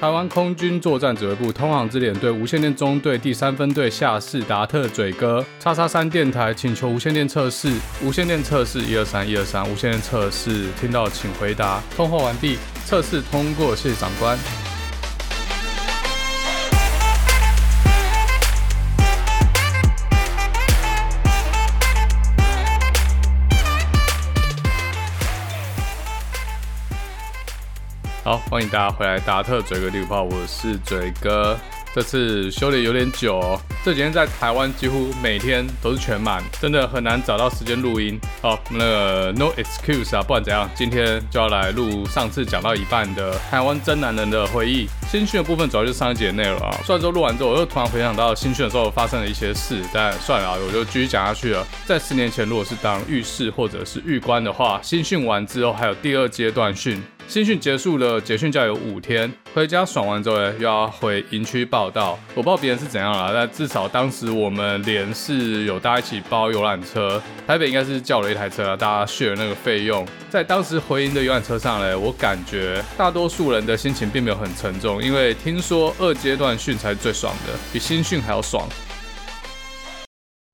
台湾空军作战指挥部通航之脸对无线电中队第三分队下士达特嘴哥叉叉三电台请求无线电测试，无线电测试一二三一二三，无线电测试听到请回答，通话完毕，测试通过，谢谢长官。欢迎大家回来，达特嘴哥地图炮，我是嘴哥。这次休的有点久哦，这几天在台湾几乎每天都是全满，真的很难找到时间录音。好，那个 no excuse 啊，不管怎样，今天就要来录上次讲到一半的台湾真男人的回忆。新训的部分主要就是上一节内容啊。虽然说录完之后，我又突然回想到新训的时候发生了一些事，但算了啊，我就继续讲下去了。在十年前，如果是当预士或者是预官的话，新训完之后还有第二阶段训。新训结束了，结训假有五天，回家爽完之后呢，又要回营区报到。我不知道别人是怎样啦，但至少当时我们连是有大家一起包游览车，台北应该是叫了一台车啦，大家 share 那个费用。在当时回营的游览车上呢，我感觉大多数人的心情并没有很沉重，因为听说二阶段训才是最爽的，比新训还要爽。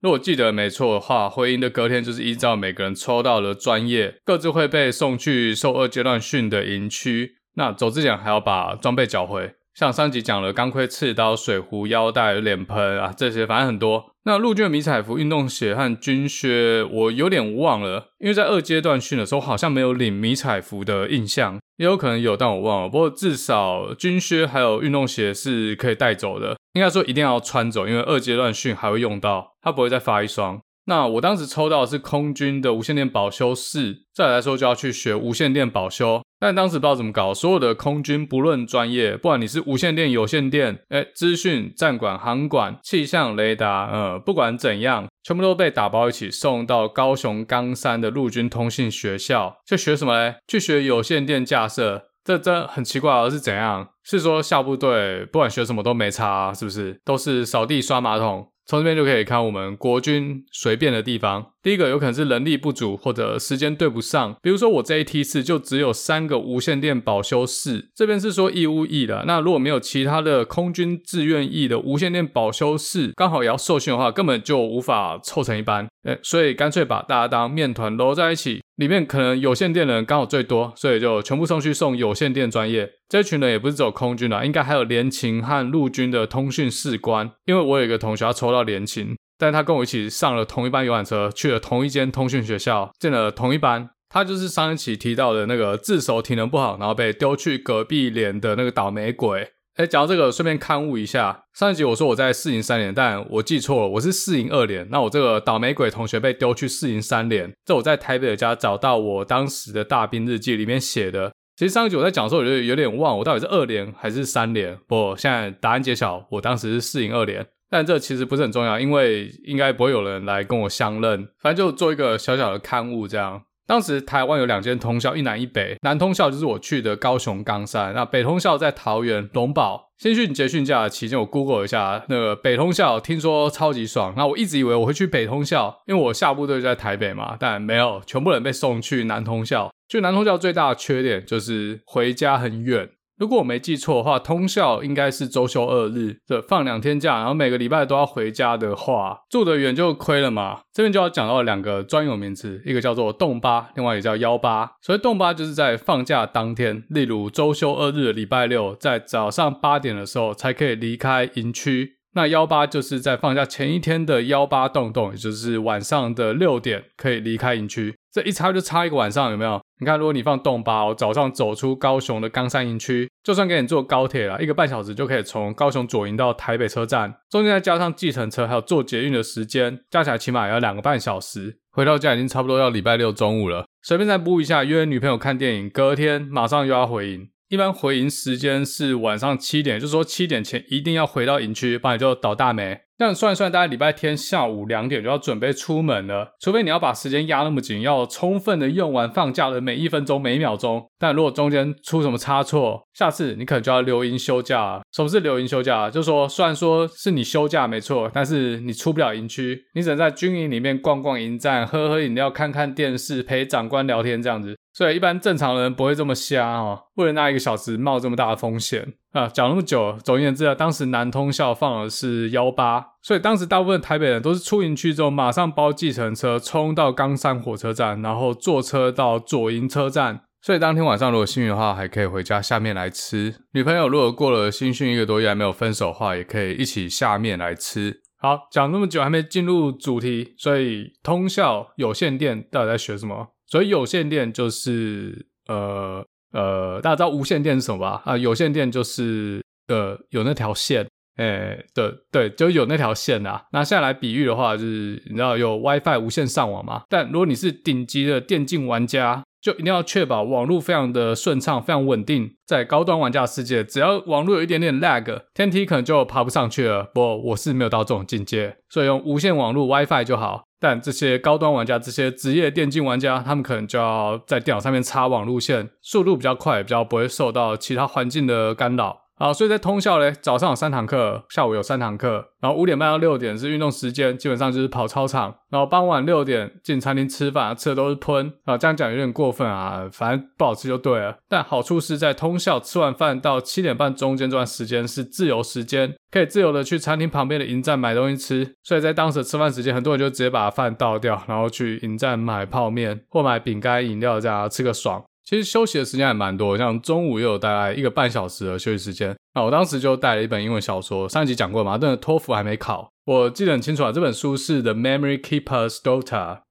如果记得没错的话，回营的隔天就是依照每个人抽到的专业，各自会被送去受二阶段训的营区。那走之前还要把装备缴回，像上集讲了钢盔、刺刀、水壶、腰带、脸盆啊这些，反正很多。那陆军的迷彩服、运动鞋和军靴，我有点忘了，因为在二阶段训的时候好像没有领迷彩服的印象，也有可能有，但我忘了。不过至少军靴还有运动鞋是可以带走的，应该说一定要穿走，因为二阶段训还会用到，它不会再发一双。那我当时抽到的是空军的无线电保修四，再来说就要去学无线电保修。但当时不知道怎么搞，所有的空军不论专业，不管你是无线电、有线电，哎，资讯、战管、航管、气象、雷达，呃，不管怎样，全部都被打包一起送到高雄冈山的陆军通信学校去学什么嘞？去学有线电架设。这真很奇怪，啊是怎样？是说校部队不管学什么都没差，是不是？都是扫地、刷马桶。从这边就可以看我们国军随便的地方。第一个有可能是人力不足或者时间对不上，比如说我这一梯次就只有三个无线电保修室，这边是说义务役的。那如果没有其他的空军志愿役的无线电保修室，刚好也要受训的话，根本就无法凑成一班。诶，所以干脆把大家当面团揉在一起，里面可能有线电人刚好最多，所以就全部送去送有线电专业。这群人也不是只有空军啦，应该还有联勤和陆军的通讯士官，因为我有一个同学要抽到联勤。但他跟我一起上了同一班游览车，去了同一间通讯学校，进了同一班。他就是上一期提到的那个自首体能不好，然后被丢去隔壁连的那个倒霉鬼。哎，讲到这个，顺便刊物一下，上一集我说我在四营三连，但我记错了，我是四营二连。那我这个倒霉鬼同学被丢去四营三连，这我在台北的家找到我当时的大兵日记里面写的。其实上一集我在讲的时候，我就有点忘，我到底是二连还是三连。不，现在答案揭晓，我当时是四营二连。但这其实不是很重要，因为应该不会有人来跟我相认。反正就做一个小小的刊物这样。当时台湾有两间通校，一南一北。南通校就是我去的高雄冈山，那北通校在桃园龙宝。新训结训假的期间，我 Google 一下那个北通校，听说超级爽。那我一直以为我会去北通校，因为我下部队在台北嘛。但没有，全部人被送去南通校。去南通校最大的缺点就是回家很远。如果我没记错的话，通校应该是周休二日，这放两天假，然后每个礼拜都要回家的话，住得远就亏了嘛。这边就要讲到两个专有名词，一个叫做洞八，另外一个叫幺八。所以洞八，就是在放假当天，例如周休二日的礼拜六，在早上八点的时候才可以离开营区。那幺八就是在放假前一天的幺八洞洞，也就是晚上的六点可以离开营区。这一差就差一个晚上，有没有？你看，如果你放洞八，我早上走出高雄的冈山营区，就算给你坐高铁了，一个半小时就可以从高雄左营到台北车站，中间再加上计程车还有坐捷运的时间，加起来起码也要两个半小时。回到家已经差不多要礼拜六中午了，随便再补一下，约女朋友看电影，隔天马上又要回营。一般回营时间是晚上七点，就是说七点前一定要回到营区，不然就倒大霉。这样算一算，大概礼拜天下午两点就要准备出门了。除非你要把时间压那么紧，要充分的用完放假的每一分钟每一秒钟。但如果中间出什么差错，下次你可能就要留营休假。什么是留营休假？就是说虽然说是你休假没错，但是你出不了营区，你只能在军营里面逛逛营站，喝喝饮料，看看电视，陪长官聊天这样子。所以一般正常人不会这么瞎哦，为了那一个小时冒这么大的风险。啊，讲那么久，总而言之啊，当时南通校放的是幺八，所以当时大部分台北人都是出营区之后，马上包计程车冲到冈山火车站，然后坐车到左营车站。所以当天晚上如果幸运的话，还可以回家下面来吃。女朋友如果过了新训一个多月还没有分手的话，也可以一起下面来吃。好，讲那么久还没进入主题，所以通校有线电到底在学什么？所以有线电就是呃呃，大家知道无线电是什么吧？啊，有线电就是呃有那条线，诶对对，就有那条线啊。那现在来比喻的话，就是你知道有 WiFi 无线上网嘛？但如果你是顶级的电竞玩家。就一定要确保网络非常的顺畅、非常稳定。在高端玩家世界，只要网络有一点点 lag，天梯可能就爬不上去了。不我是没有到这种境界，所以用无线网络 WiFi 就好。但这些高端玩家、这些职业电竞玩家，他们可能就要在电脑上面插网路线，速度比较快，比较不会受到其他环境的干扰。好，所以在通校嘞，早上有三堂课，下午有三堂课，然后五点半到六点是运动时间，基本上就是跑操场，然后傍晚六点进餐厅吃饭，吃的都是喷啊，这样讲有点过分啊，反正不好吃就对了。但好处是在通校吃完饭到七点半中间这段时间是自由时间，可以自由的去餐厅旁边的营站买东西吃，所以在当时吃饭时间，很多人就直接把饭倒掉，然后去营站买泡面或买饼干、饮料这样吃个爽。其实休息的时间还蛮多，像中午又有大概一个半小时的休息时间。那我当时就带了一本英文小说，上一集讲过嘛，但是托福还没考，我记得很清楚啊。这本书是《The Memory Keeper's Daughter》，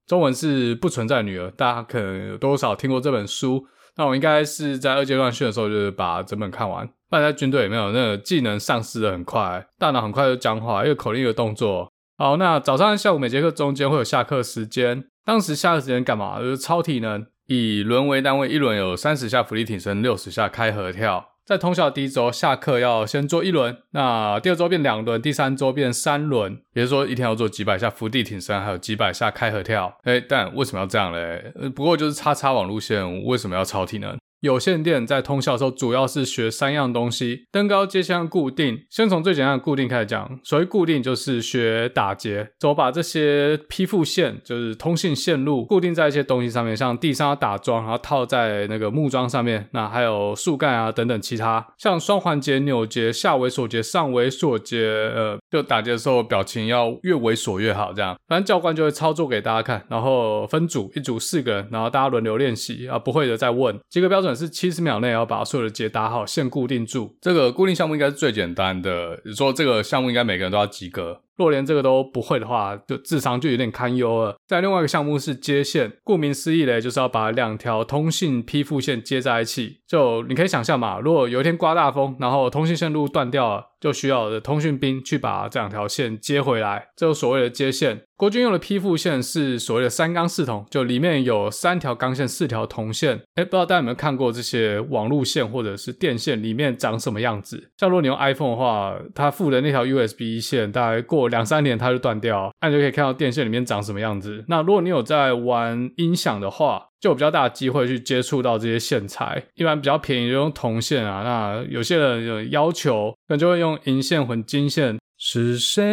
中文是不存在女儿。大家可能有多少听过这本书？那我应该是在二阶段训的时候，就是把整本看完。不然在军队里面有那个技能丧失的很快，大脑很快就僵化，一个口令一个动作。好，那早上和下午每节课中间会有下课时间，当时下课时间干嘛？就是操体能。以轮为单位，一轮有三十下伏地挺身，六十下开合跳。在通宵第一周下课要先做一轮，那第二周变两轮，第三周变三轮。也就是说，一天要做几百下伏地挺身，还有几百下开合跳。诶，但为什么要这样嘞？不过就是叉叉网路线，为什么要超体呢？有线电在通宵的时候，主要是学三样东西：登高、接线、固定。先从最简单的固定开始讲。所谓固定，就是学打结，怎么把这些披附线，就是通信线路，固定在一些东西上面，像地上打桩，然后套在那个木桩上面。那还有树干啊等等其他，像双环结、扭结、下维锁结、上维锁结，呃，就打结的时候表情要越猥琐越好，这样。反正教官就会操作给大家看，然后分组，一组四个人，然后大家轮流练习啊，不会的再问，及格标准。是七十秒内要把所有的结打好，线固定住。这个固定项目应该是最简单的，说这个项目应该每个人都要及格。若连这个都不会的话，就智商就有点堪忧了。在另外一个项目是接线，顾名思义嘞，就是要把两条通信批复线接在一起。就你可以想象嘛，如果有一天刮大风，然后通信线路断掉了，就需要的通讯兵去把这两条线接回来，这就所谓的接线。国军用的披附线是所谓的三钢四铜，就里面有三条钢线，四条铜线。哎，不知道大家有没有看过这些网路线或者是电线里面长什么样子？像如果你用 iPhone 的话，它附的那条 USB 线大概过两三年它就断掉，那你就可以看到电线里面长什么样子。那如果你有在玩音响的话，就有比较大的机会去接触到这些线材。一般比较便宜就用铜线啊，那有些人有要求，可能就会用银线混金线。是谁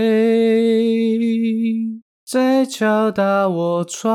在敲打我窗？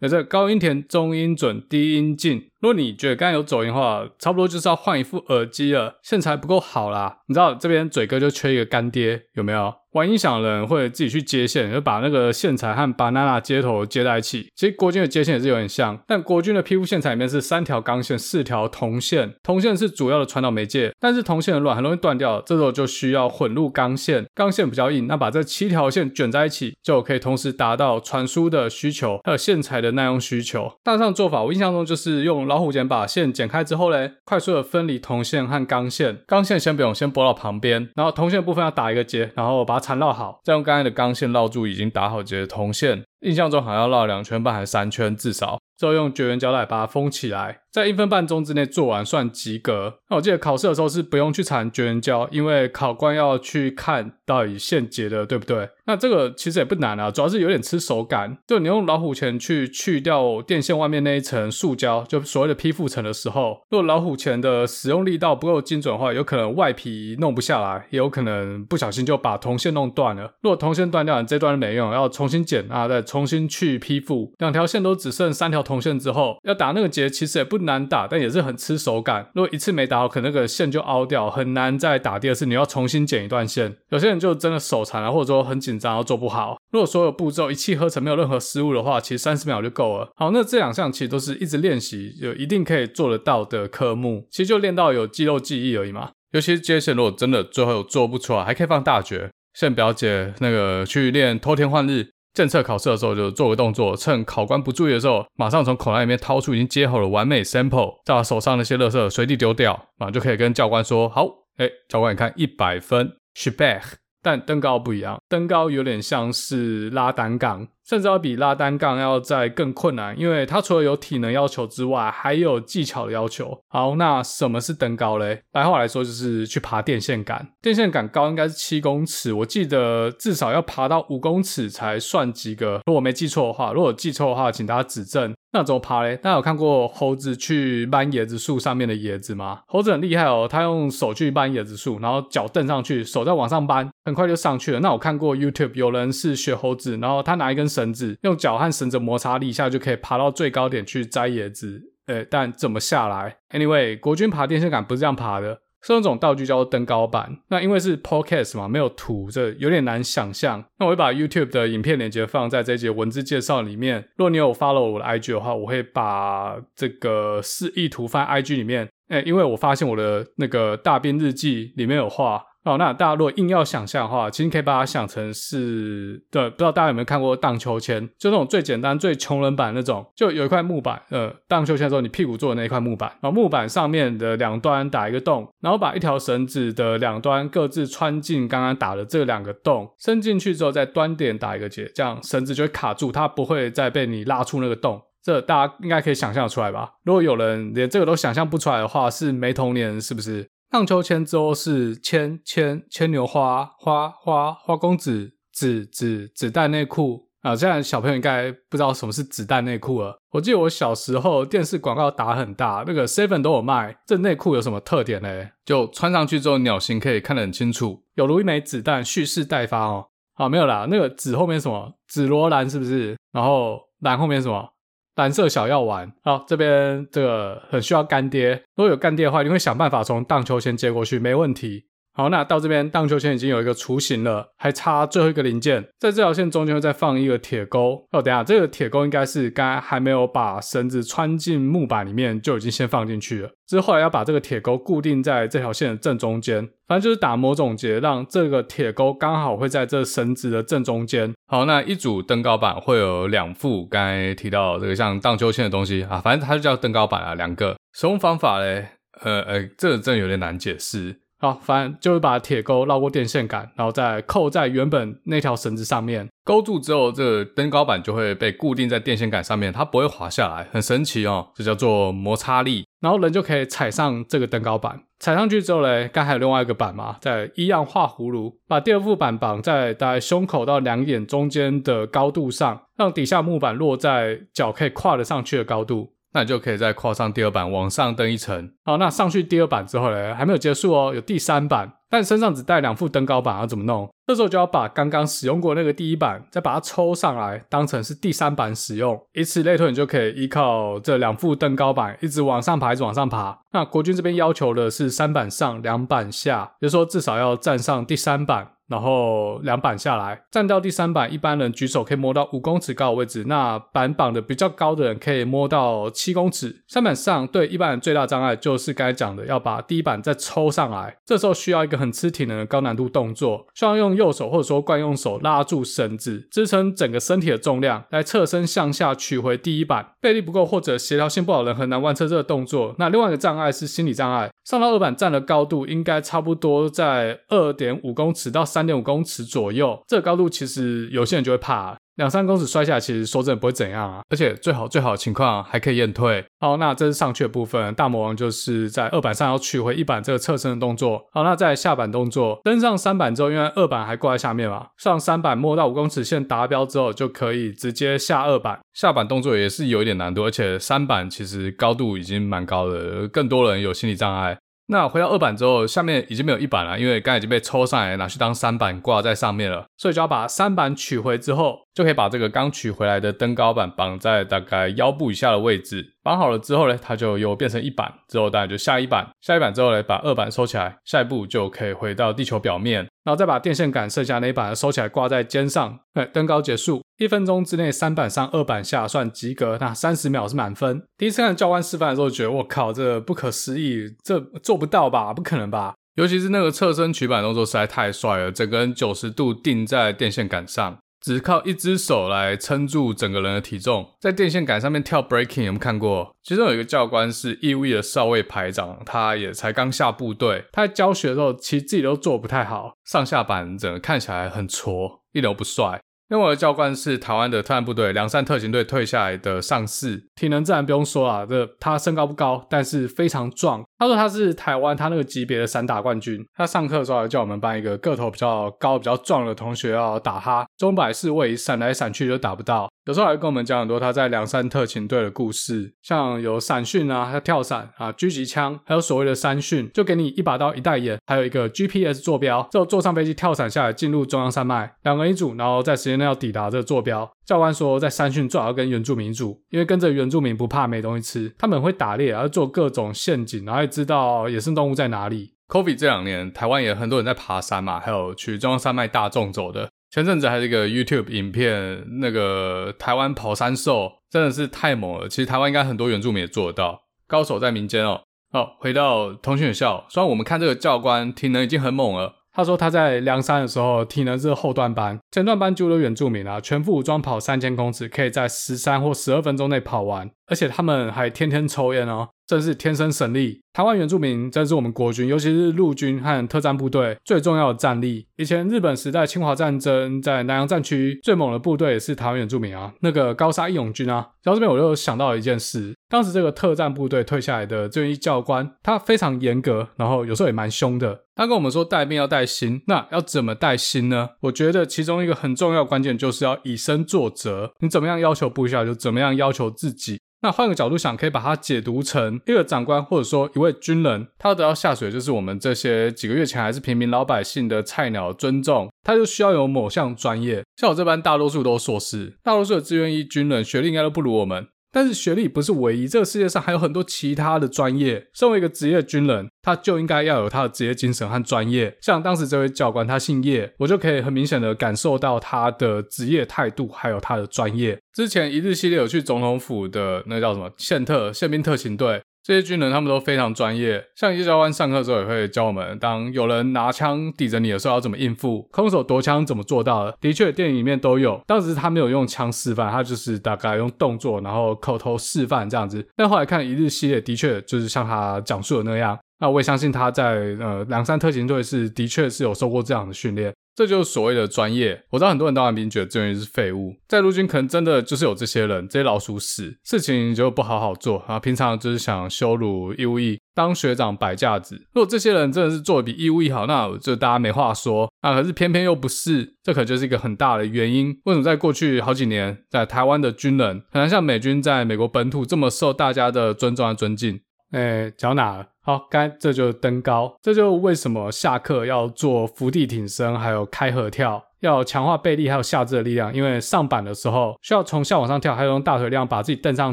在这高音甜，中音准，低音近。如果你觉得刚才有走音的话，差不多就是要换一副耳机了，线材不够好啦。你知道这边嘴哥就缺一个干爹，有没有？玩音响的人会自己去接线，就把那个线材和 banana 接头接在一起。其实国军的接线也是有点像，但国军的皮肤线材里面是三条钢线，四条铜线。铜线是主要的传导媒介，但是铜线很软，很容易断掉。这时候就需要混入钢线，钢线比较硬，那把这七条线卷在一起，就可以同时达到传输的需求，还有线材的耐用需求。大上做法，我印象中就是用老虎钳把线剪开之后嘞，快速的分离铜线和钢线。钢线先不用，先拨到旁边，然后铜线部分要打一个结，然后把它缠绕好，再用刚才的钢线绕住已经打好结的铜线，印象中好像要绕两圈半还是三圈至少，之后用绝缘胶带把它封起来。在一分半钟之内做完算及格。那我记得考试的时候是不用去缠绝缘胶，因为考官要去看到底线结的对不对。那这个其实也不难啊，主要是有点吃手感。就你用老虎钳去去掉电线外面那一层塑胶，就所谓的披附层的时候，如果老虎钳的使用力道不够精准的话，有可能外皮弄不下来，也有可能不小心就把铜线弄断了。如果铜线断掉，你这段没用，要重新剪啊，再重新去披附。两条线都只剩三条铜线之后，要打那个结其实也不难打，但也是很吃手感。如果一次没打好，可能那个线就凹掉，很难再打第二次，你要重新剪一段线。有些人就真的手残了，或者说很紧张，然后做不好。如果所有步骤一气呵成，没有任何失误的话，其实三十秒就够了。好，那这两项其实都是一直练习，有一定可以做得到的科目。其实就练到有肌肉记忆而已嘛。尤其是接线，如果真的最后做不出来，还可以放大绝。像表姐那个去练偷天换日。政策考试的时候就做个动作，趁考官不注意的时候，马上从口袋里面掏出已经接好了完美 sample，再把手上那些垃圾随地丢掉，马上就可以跟教官说好，哎，教官你看一百分 s h e b a c k。但登高不一样，登高有点像是拉单杠。甚至要比拉单杠要再更困难，因为它除了有体能要求之外，还有技巧的要求。好，那什么是登高嘞？白话来说就是去爬电线杆。电线杆高应该是七公尺，我记得至少要爬到五公尺才算及格。如果没记错的话，如果记错的话，请大家指正。那怎么爬嘞？大家有看过猴子去搬椰子树上面的椰子吗？猴子很厉害哦，他用手去搬椰子树，然后脚蹬上去，手再往上搬，很快就上去了。那我看过 YouTube 有人是学猴子，然后他拿一根绳绳子，用脚和绳子摩擦力一下就可以爬到最高点去摘椰子。诶，但怎么下来？Anyway，国军爬电线杆不是这样爬的，是那种道具叫做登高板。那因为是 Podcast 嘛，没有图，这有点难想象。那我会把 YouTube 的影片链接放在这一节文字介绍里面。如果你有 follow 我的 IG 的话，我会把这个示意图放在 IG 里面。诶，因为我发现我的那个大兵日记里面有画。哦，那大家如果硬要想象的话，其实可以把它想成是，对，不知道大家有没有看过荡秋千，就那种最简单、最穷人版那种，就有一块木板，呃，荡秋千的时候你屁股坐的那一块木板，然后木板上面的两端打一个洞，然后把一条绳子的两端各自穿进刚刚打的这两个洞，伸进去之后在端点打一个结，这样绳子就会卡住，它不会再被你拉出那个洞。这大家应该可以想象出来吧？如果有人连这个都想象不出来的话，是没童年是不是？荡秋千之后是牵牵牵牛花花花花公子子子子弹内裤啊！现在小朋友应该不知道什么是子弹内裤了。我记得我小时候电视广告打很大，那个 Seven 都有卖。这内裤有什么特点呢？就穿上去之后鸟形可以看得很清楚，有如一枚子弹蓄势待发哦。好，没有啦，那个子后面什么？紫罗兰是不是？然后蓝后面什么？蓝色小药丸，好，这边这个很需要干爹，如果有干爹的话，你会想办法从荡秋千接过去，没问题。好，那到这边荡秋千已经有一个雏形了，还差最后一个零件，在这条线中间会再放一个铁钩。哦，等一下，这个铁钩应该是刚还没有把绳子穿进木板里面就已经先放进去了，之后来要把这个铁钩固定在这条线的正中间，反正就是打磨总结，让这个铁钩刚好会在这绳子的正中间。好，那一组登高板会有两副，刚才提到这个像荡秋千的东西啊，反正它就叫登高板啊，两个。使用方法嘞，呃呃，这个真的有点难解释。好，反正就是把铁钩绕过电线杆，然后再扣在原本那条绳子上面，勾住之后，这个登高板就会被固定在电线杆上面，它不会滑下来，很神奇哦。这叫做摩擦力，然后人就可以踩上这个登高板。踩上去之后嘞，刚还有另外一个板嘛，再一样画葫芦，把第二副板绑在大概胸口到两眼中间的高度上，让底下木板落在脚可以跨得上去的高度。那你就可以再跨上第二板，往上登一层。好，那上去第二板之后呢，还没有结束哦，有第三板，但身上只带两副登高板，要怎么弄？这时候就要把刚刚使用过那个第一板，再把它抽上来，当成是第三板使用。以此类推，你就可以依靠这两副登高板，一直往上爬，一直往上爬。那国军这边要求的是三板上，两板下，也就是说至少要站上第三板。然后两板下来，站到第三板，一般人举手可以摸到五公尺高的位置。那板绑的比较高的人可以摸到七公尺。三板上对一般人最大障碍就是刚才讲的，要把第一板再抽上来。这时候需要一个很吃体能的高难度动作，需要用右手或者说惯用手拉住绳子，支撑整个身体的重量，来侧身向下取回第一板。背力不够或者协调性不好的人很难完成这个动作。那另外一个障碍是心理障碍，上到二板站的高度应该差不多在二点五公尺到三。点五公尺左右，这个高度其实有些人就会怕，两三公尺摔下来，其实说真的不会怎样啊。而且最好最好的情况还可以验退。好，那这是上去的部分，大魔王就是在二板上要取回一板这个侧身的动作。好，那在下板动作，登上三板之后，因为二板还挂在下面嘛，上三板摸到五公尺线达标之后，就可以直接下二板。下板动作也是有一点难度，而且三板其实高度已经蛮高的，更多人有心理障碍。那回到二板之后，下面已经没有一板了，因为刚才已经被抽上来拿去当三板挂在上面了，所以就要把三板取回之后，就可以把这个刚取回来的登高板绑在大概腰部以下的位置。绑好了之后呢，它就又变成一板，之后当然就下一板，下一板之后呢，把二板收起来，下一步就可以回到地球表面，然后再把电线杆剩下那一板收起来挂在肩上。哎，登高结束，一分钟之内三板上二板下算及格，那三十秒是满分。第一次看教官示范的时候，觉得我靠，这不可思议，这做不到吧？不可能吧？尤其是那个侧身取板动作实在太帅了，整个人九十度定在电线杆上。只靠一只手来撑住整个人的体重，在电线杆上面跳 breaking 有没有看过？其中有一个教官是义务的少尉排长，他也才刚下部队，他在教学的时候其实自己都做不太好，上下板整个看起来很挫，一点都不帅。因为我的教官是台湾的特战部队梁山特勤队退下来的上士，体能自然不用说啊，这他身高不高，但是非常壮。他说他是台湾他那个级别的散打冠军。他上课的时候还叫我们班一个个头比较高、比较壮的同学要打他，钟摆式位闪来闪去就打不到。有时候还跟我们讲很多他在梁山特勤队的故事，像有伞训啊，他跳伞啊，狙击枪，还有所谓的山训，就给你一把刀、一袋盐，还有一个 GPS 坐标，之后坐上飞机跳伞下来进入中央山脉，两个人一组，然后在时间内要抵达这个坐标。教官说，在山训最好要跟原住民一组，因为跟着原住民不怕没东西吃，他们会打猎，要做各种陷阱，然后知道野生动物在哪里。COVID 这两年，台湾也很多人在爬山嘛，还有去中央山脉大众走的。前阵子还是一个 YouTube 影片，那个台湾跑山兽真的是太猛了。其实台湾应该很多原住民也做得到，高手在民间哦。好，回到通讯学校，虽然我们看这个教官体能已经很猛了，他说他在梁山的时候体能是后段班，前段班就有原住民啊，全副武装跑三千公尺，可以在十三或十二分钟内跑完，而且他们还天天抽烟哦。真是天生神力！台湾原住民真是我们国军，尤其是陆军和特战部队最重要的战力。以前日本时代侵华战争，在南洋战区最猛的部队也是台湾原住民啊，那个高沙义勇军啊。然后这边我就想到了一件事，当时这个特战部队退下来的这一教官，他非常严格，然后有时候也蛮凶的。他跟我们说带兵要带心，那要怎么带心呢？我觉得其中一个很重要关键就是要以身作则，你怎么样要求部下，就怎么样要求自己。那换个角度想，可以把它解读成一个长官或者说一位军人，他要得到下水，就是我们这些几个月前还是平民老百姓的菜鸟尊重，他就需要有某项专业。像我这般大多数都硕士，大多数的志愿役军人学历应该都不如我们。但是学历不是唯一，这个世界上还有很多其他的专业。身为一个职业军人，他就应该要有他的职业精神和专业。像当时这位教官，他姓叶，我就可以很明显的感受到他的职业态度，还有他的专业。之前一日系列有去总统府的那叫什么宪特宪兵特勤队。这些军人他们都非常专业，像一些教官上课的时候也会教我们，当有人拿枪抵着你的时候要怎么应付，空手夺枪怎么做到的。的确，电影里面都有，当时他没有用枪示范，他就是大概用动作，然后口头示范这样子。但后来看一日系列，的确就是像他讲述的那样。那我也相信他在呃梁山特勤队是的确是有受过这样的训练。这就是所谓的专业。我知道很多人当完兵觉得志愿役是废物，在陆军可能真的就是有这些人，这些老鼠屎，事情就不好好做啊。平常就是想羞辱义务役，当学长摆架子。如果这些人真的是做的比义务役好，那就大家没话说啊。可是偏偏又不是，这可就是一个很大的原因。为什么在过去好几年，在台湾的军人很难像美军在美国本土这么受大家的尊重和尊敬？哎，讲哪了？好，该这就是登高，这就为什么下课要做伏地挺身，还有开合跳。要强化背力还有下肢的力量，因为上板的时候需要从下往上跳，还有用大腿力量把自己蹬上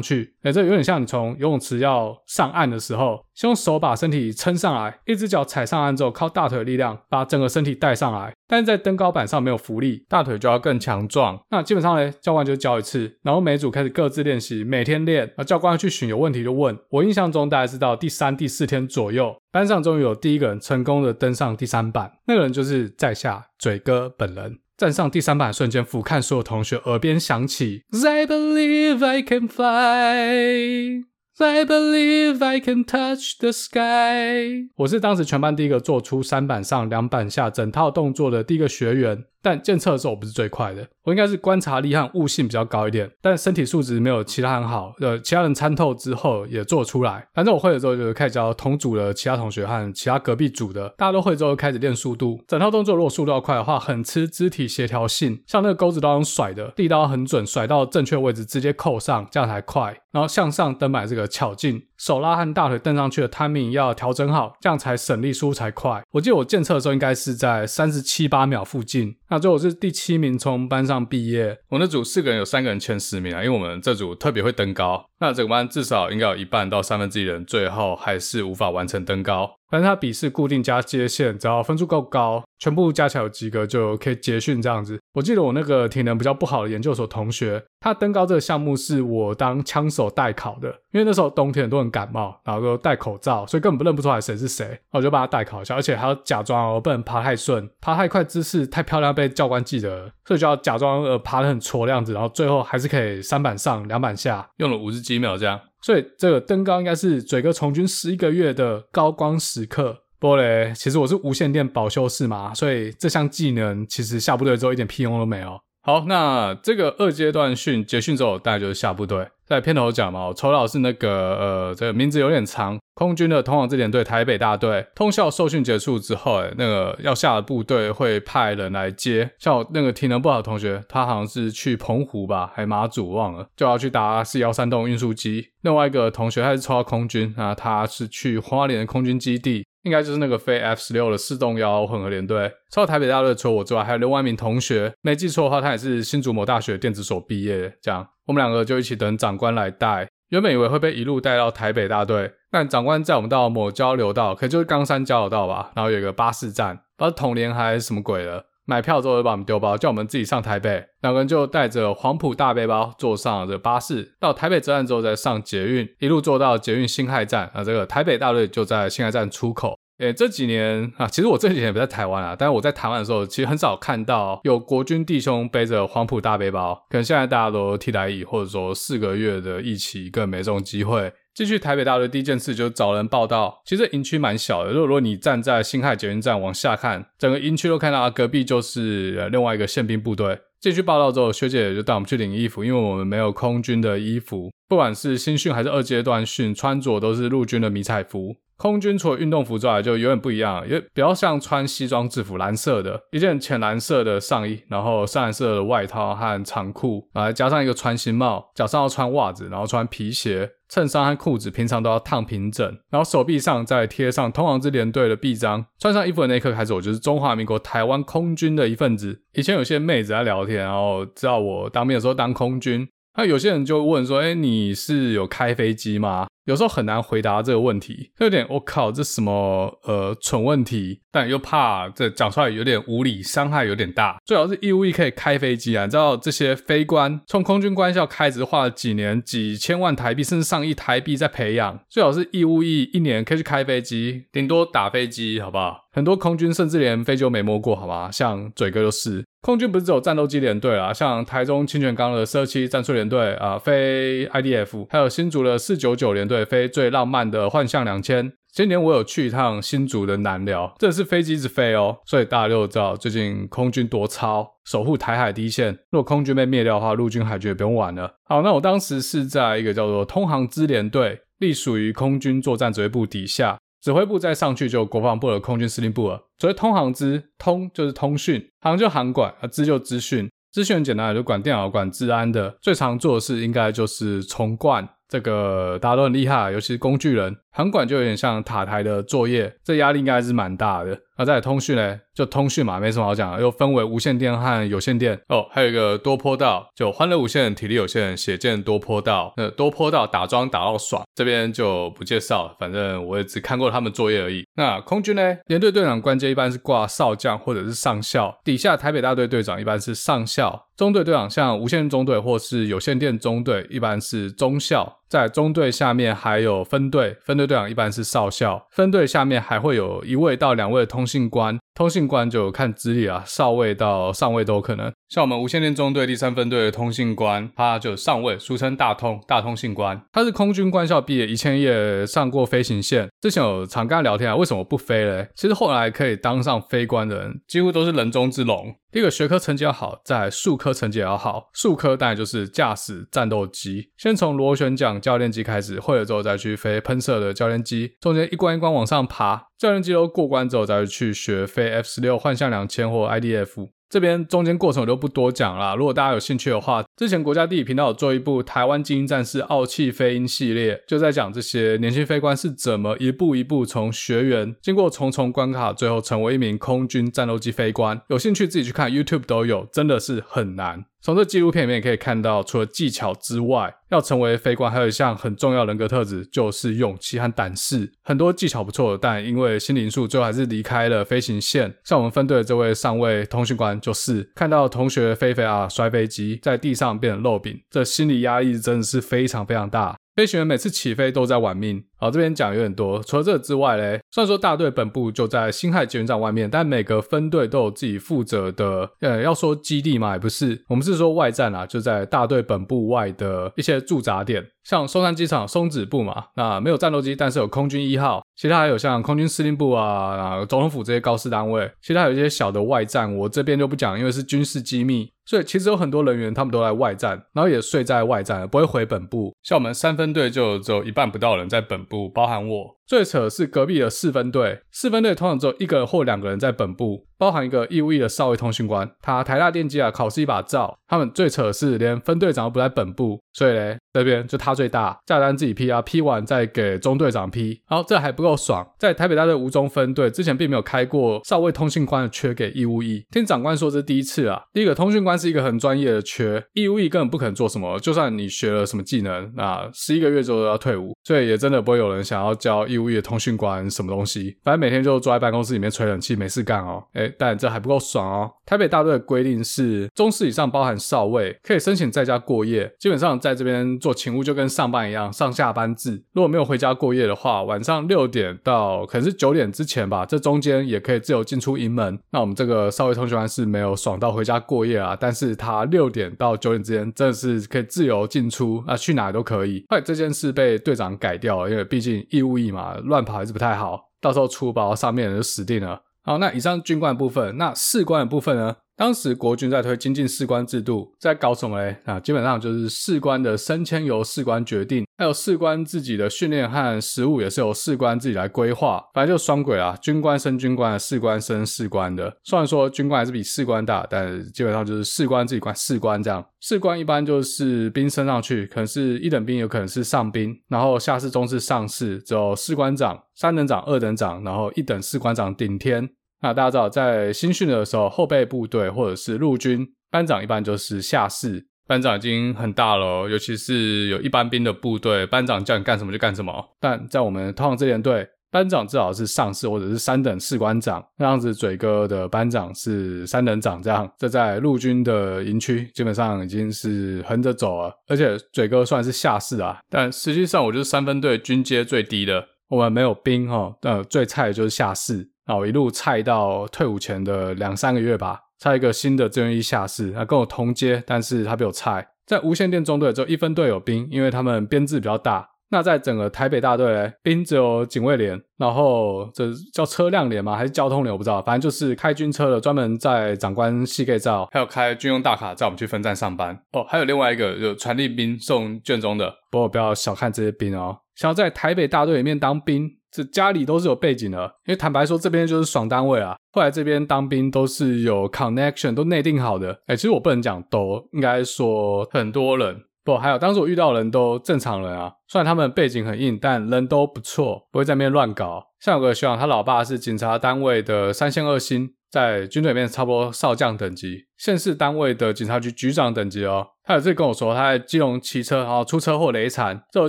去。哎，这有点像你从游泳池要上岸的时候，先用手把身体撑上来，一只脚踩上岸之后，靠大腿的力量把整个身体带上来。但是在登高板上没有浮力，大腿就要更强壮。那基本上呢，教官就教一次，然后每组开始各自练习，每天练。那教官去巡，有问题就问。我印象中大概是到第三、第四天左右，班上终于有第一个人成功的登上第三板，那个人就是在下嘴哥本人。站上第三板瞬间，俯瞰所有同学，耳边响起 I believe I can fly, I believe I can touch the sky。我是当时全班第一个做出三板上两板下整套动作的第一个学员。但检测的时候我不是最快的，我应该是观察力和悟性比较高一点，但身体素质没有其他人好。呃，其他人参透之后也做出来。反正我会了之后，就是开始教同组的其他同学和其他隔壁组的，大家都会之后开始练速度。整套动作如果速度要快的话，很吃肢体协调性，像那个钩子都要用甩的，力道很准，甩到正确位置直接扣上，这样才快。然后向上登板这个巧劲，手拉和大腿蹬上去的 timing 要调整好，这样才省力，输才快。我记得我监测的时候应该是在三十七八秒附近。那最后是第七名从班上毕业。我那组四个人有三个人前十名啊，因为我们这组特别会登高。那整个班至少应该有一半到三分之一人最后还是无法完成登高。反正他笔试固定加接线，只要分数够高，全部加起来有及格就可以结训这样子。我记得我那个体能比较不好的研究所同学，他登高这个项目是我当枪手代考的，因为那时候冬天都很感冒，然后都戴口罩，所以根本不认不出来谁是谁，我就帮他代考一下，而且还要假装我不能爬太顺，爬太快姿势太漂亮被教官记得，所以就要假装呃爬得很挫的样子，然后最后还是可以三板上两板下，用了五十几秒这样。所以这个登高应该是嘴哥从军十一个月的高光时刻。波雷，其实我是无线电保修士嘛，所以这项技能其实下部队之后一点屁用都没有。好，那这个二阶段训结训之后，大概就是下部队。在片头讲嘛，我抽到是那个呃，这个名字有点长，空军的通航支联队台北大队。通校受训结束之后，哎，那个要下的部队会派人来接。像我那个体能不好的同学，他好像是去澎湖吧，还马祖忘了，就要去搭四幺三洞运输机。另外一个同学他是抽到空军啊，他是去花莲的空军基地。应该就是那个飞 F 十六的四洞幺混合联队，除了台北大队除了我之外，还有另外一名同学，没记错的话，他也是新竹某大学电子所毕业。这样，我们两个就一起等长官来带。原本以为会被一路带到台北大队，但长官载我们到某交流道，可能就是冈山交流道吧，然后有一个巴士站，不知道统联还是什么鬼的。买票之后就把我们丢包，叫我们自己上台北。两个人就带着黄埔大背包，坐上这巴士，到台北车站之后再上捷运，一路坐到捷运辛亥站。啊，这个台北大队就在辛亥站出口。诶，这几年啊，其实我这几年不在台湾啊，但是我在台湾的时候，其实很少看到有国军弟兄背着黄埔大背包。可能现在大家都替代役，或者说四个月的疫情，更没这种机会。进去台北大队第一件事就是找人报道。其实营区蛮小的，如果如果你站在辛亥捷运站往下看，整个营区都看到啊，隔壁就是另外一个宪兵部队。进去报道之后，学姐就带我们去领衣服，因为我们没有空军的衣服，不管是新训还是二阶段训，穿着都是陆军的迷彩服。空军除了运动服之外，就有点不一样，也比较像穿西装制服，蓝色的一件浅蓝色的上衣，然后深蓝色的外套和长裤，啊，加上一个船型帽，脚上要穿袜子，然后穿皮鞋，衬衫和裤子平常都要烫平整，然后手臂上再贴上通航支联队的臂章。穿上衣服的那一刻开始，我就是中华民国台湾空军的一份子。以前有些妹子在聊天，然后知道我当兵的时候当空军，那有些人就问说：“哎，你是有开飞机吗？”有时候很难回答这个问题，就有点我靠，这什么呃蠢问题，但又怕这讲出来有点无理，伤害有点大。最好是义务役可以开飞机啊，你知道这些飞官从空军官校开始花了几年、几千万台币，甚至上亿台币在培养。最好是义务役一年可以去开飞机，顶多打飞机，好不好？很多空军甚至连飞机都没摸过，好吧？像嘴哥就是。空军不是只有战斗机联队啊，像台中清泉岗的四二七战术联队啊，飞 IDF，还有新竹的四九九联对飞最浪漫的幻象两千。今年我有去一趟新竹的南寮，这是飞机直飞哦，所以大家都知道最近空军多操，守护台海第一线。如果空军被灭掉的话，陆军海军也不用玩了。好，那我当时是在一个叫做通航支联队，隶属于空军作战指挥部底下。指挥部再上去就国防部的空军司令部了。所谓通航支，通就是通讯，航就航管，啊支就资讯。资讯很简单，就管电脑、管治安的。最常做的事应该就是冲冠，这个大家都很厉害，尤其是工具人。航管就有点像塔台的作业，这压力应该还是蛮大的。那再来通讯呢？就通讯嘛，没什么好讲的，又分为无线电和有线电哦，还有一个多坡道，就欢乐无线、体力有限、血剑多坡道。那多坡道打桩打到爽，这边就不介绍了，反正我也只看过他们作业而已。那空军呢？连队队长官阶一般是挂少将或者是上校，底下台北大队队长一般是上校，中队队长像无线中队或是有线电中队一般是中校。在中队下面还有分队，分队队长一般是少校，分队下面还会有一位到两位通信官。通信官就看资历啊，少尉到上尉都有可能。像我们无线电中队第三分队的通信官，他就上尉，俗称大通，大通信官。他是空军官校毕业，以前也上过飞行线。之前有常跟他聊天啊，为什么不飞嘞？其实后来可以当上飞官的人，几乎都是人中之龙。第一个学科成绩要好，再来术科成绩也要好。数科当然就是驾驶战斗机，先从螺旋桨教练机开始，会了之后再去飞喷射的教练机，中间一关一关往上爬。教练机都过关之后，再去学飞 F 十六幻象两千或 IDF。这边中间过程我就不多讲啦。如果大家有兴趣的话，之前国家地理频道有做一部《台湾精英战士傲气飞鹰》系列，就在讲这些年轻飞官是怎么一步一步从学员经过重重关卡，最后成为一名空军战斗机飞官。有兴趣自己去看 YouTube 都有，真的是很难。从这纪录片里面也可以看到，除了技巧之外，要成为飞官，还有一项很重要人格特质，就是勇气和胆识。很多技巧不错，但因为心灵素，最后还是离开了飞行线。像我们分队的这位上尉通讯官，就是看到同学飞飞啊摔飞机，在地上变成肉饼，这心理压力真的是非常非常大。飞行员每次起飞都在玩命。好，这边讲有点多。除了这个之外嘞，虽然说大队本部就在辛亥捷运站外面，但每个分队都有自己负责的，呃，要说基地嘛，也不是，我们是说外站啊，就在大队本部外的一些驻扎点。像松山机场松子部嘛，那没有战斗机，但是有空军一号，其他还有像空军司令部啊、总统府这些高士单位，其他有一些小的外站，我这边就不讲，因为是军事机密。所以其实有很多人员他们都在外站，然后也睡在外站，不会回本部。像我们三分队就只有一半不到人在本部，包含我。最扯的是隔壁的四分队，四分队通常只有一个或两个人在本部，包含一个义务役的少尉通讯官，他台大电机啊考试一把照。他们最扯的是连分队长都不在本部，所以嘞这边就他最大，下单自己批啊，批完再给中队长批。好这还不够爽，在台北大队吴中分队之前并没有开过少尉通讯官的缺给义务役，听长官说这是第一次啊。第一个通讯官是一个很专业的缺，义务役根本不可能做什么，就算你学了什么技能，那十一个月之后都要退伍，所以也真的不会有人想要教义务役的通讯官什么东西，反正每天就坐在办公室里面吹冷气没事干哦。诶，但这还不够爽哦。台北大队的规定是中士以上包含少尉可以申请在家过夜，基本上在这边做勤务就跟上班一样，上下班制。如果没有回家过夜的话，晚上六点到可能是九点之前吧，这中间也可以自由进出营门。那我们这个少尉同学是没有爽到回家过夜啊，但是他六点到九点之间真的是可以自由进出，啊去哪都可以。后来这件事被队长改掉了，因为毕竟义务役嘛，乱跑还是不太好，到时候出包上面就死定了。好，那以上军官的部分，那士官的部分呢？当时国军在推精进士官制度，在搞什么嘞？啊，基本上就是士官的升迁由士官决定，还有士官自己的训练和实务也是由士官自己来规划，反正就双轨啊，军官升军官，士官升士官的。虽然说军官还是比士官大，但基本上就是士官自己管士官这样。士官一般就是兵升上去，可能是一等兵，有可能是上兵，然后下士、中士、上士，只有士官长、三等长、二等长，然后一等士官长顶天。那大家知道，在新训的时候，后备部队或者是陆军班长一般就是下士，班长已经很大了，尤其是有一般兵的部队，班长叫你干什么就干什么。但在我们通常这连队，班长至少是上士或者是三等士官长，那样子嘴哥的班长是三等长，这样这在陆军的营区基本上已经是横着走了，而且嘴哥算是下士啊，但实际上我就是三分队军阶最低的，我们没有兵哈，呃，最菜的就是下士。然后一路菜到退伍前的两三个月吧，菜一个新的志愿役下士，他跟我同阶，但是他比我菜。在无线电中队只有一分队有兵，因为他们编制比较大。那在整个台北大队，兵只有警卫连，然后这叫车辆连吗？还是交通连？我不知道，反正就是开军车的，专门在长官系盖照，还有开军用大卡载我们去分站上班。哦，还有另外一个有传令兵送卷宗的，不过不要小看这些兵哦，想要在台北大队里面当兵。这家里都是有背景的，因为坦白说，这边就是爽单位啊。后来这边当兵都是有 connection，都内定好的。哎，其实我不能讲都，应该说很多人。不，还有当时我遇到的人都正常人啊，虽然他们背景很硬，但人都不错，不会在那边乱搞。像有个学长，他老爸是警察单位的三线二星。在军队里面差不多少将等级，县市单位的警察局局长等级哦。他有次跟我说，他在基隆骑车，然后出车祸累惨，就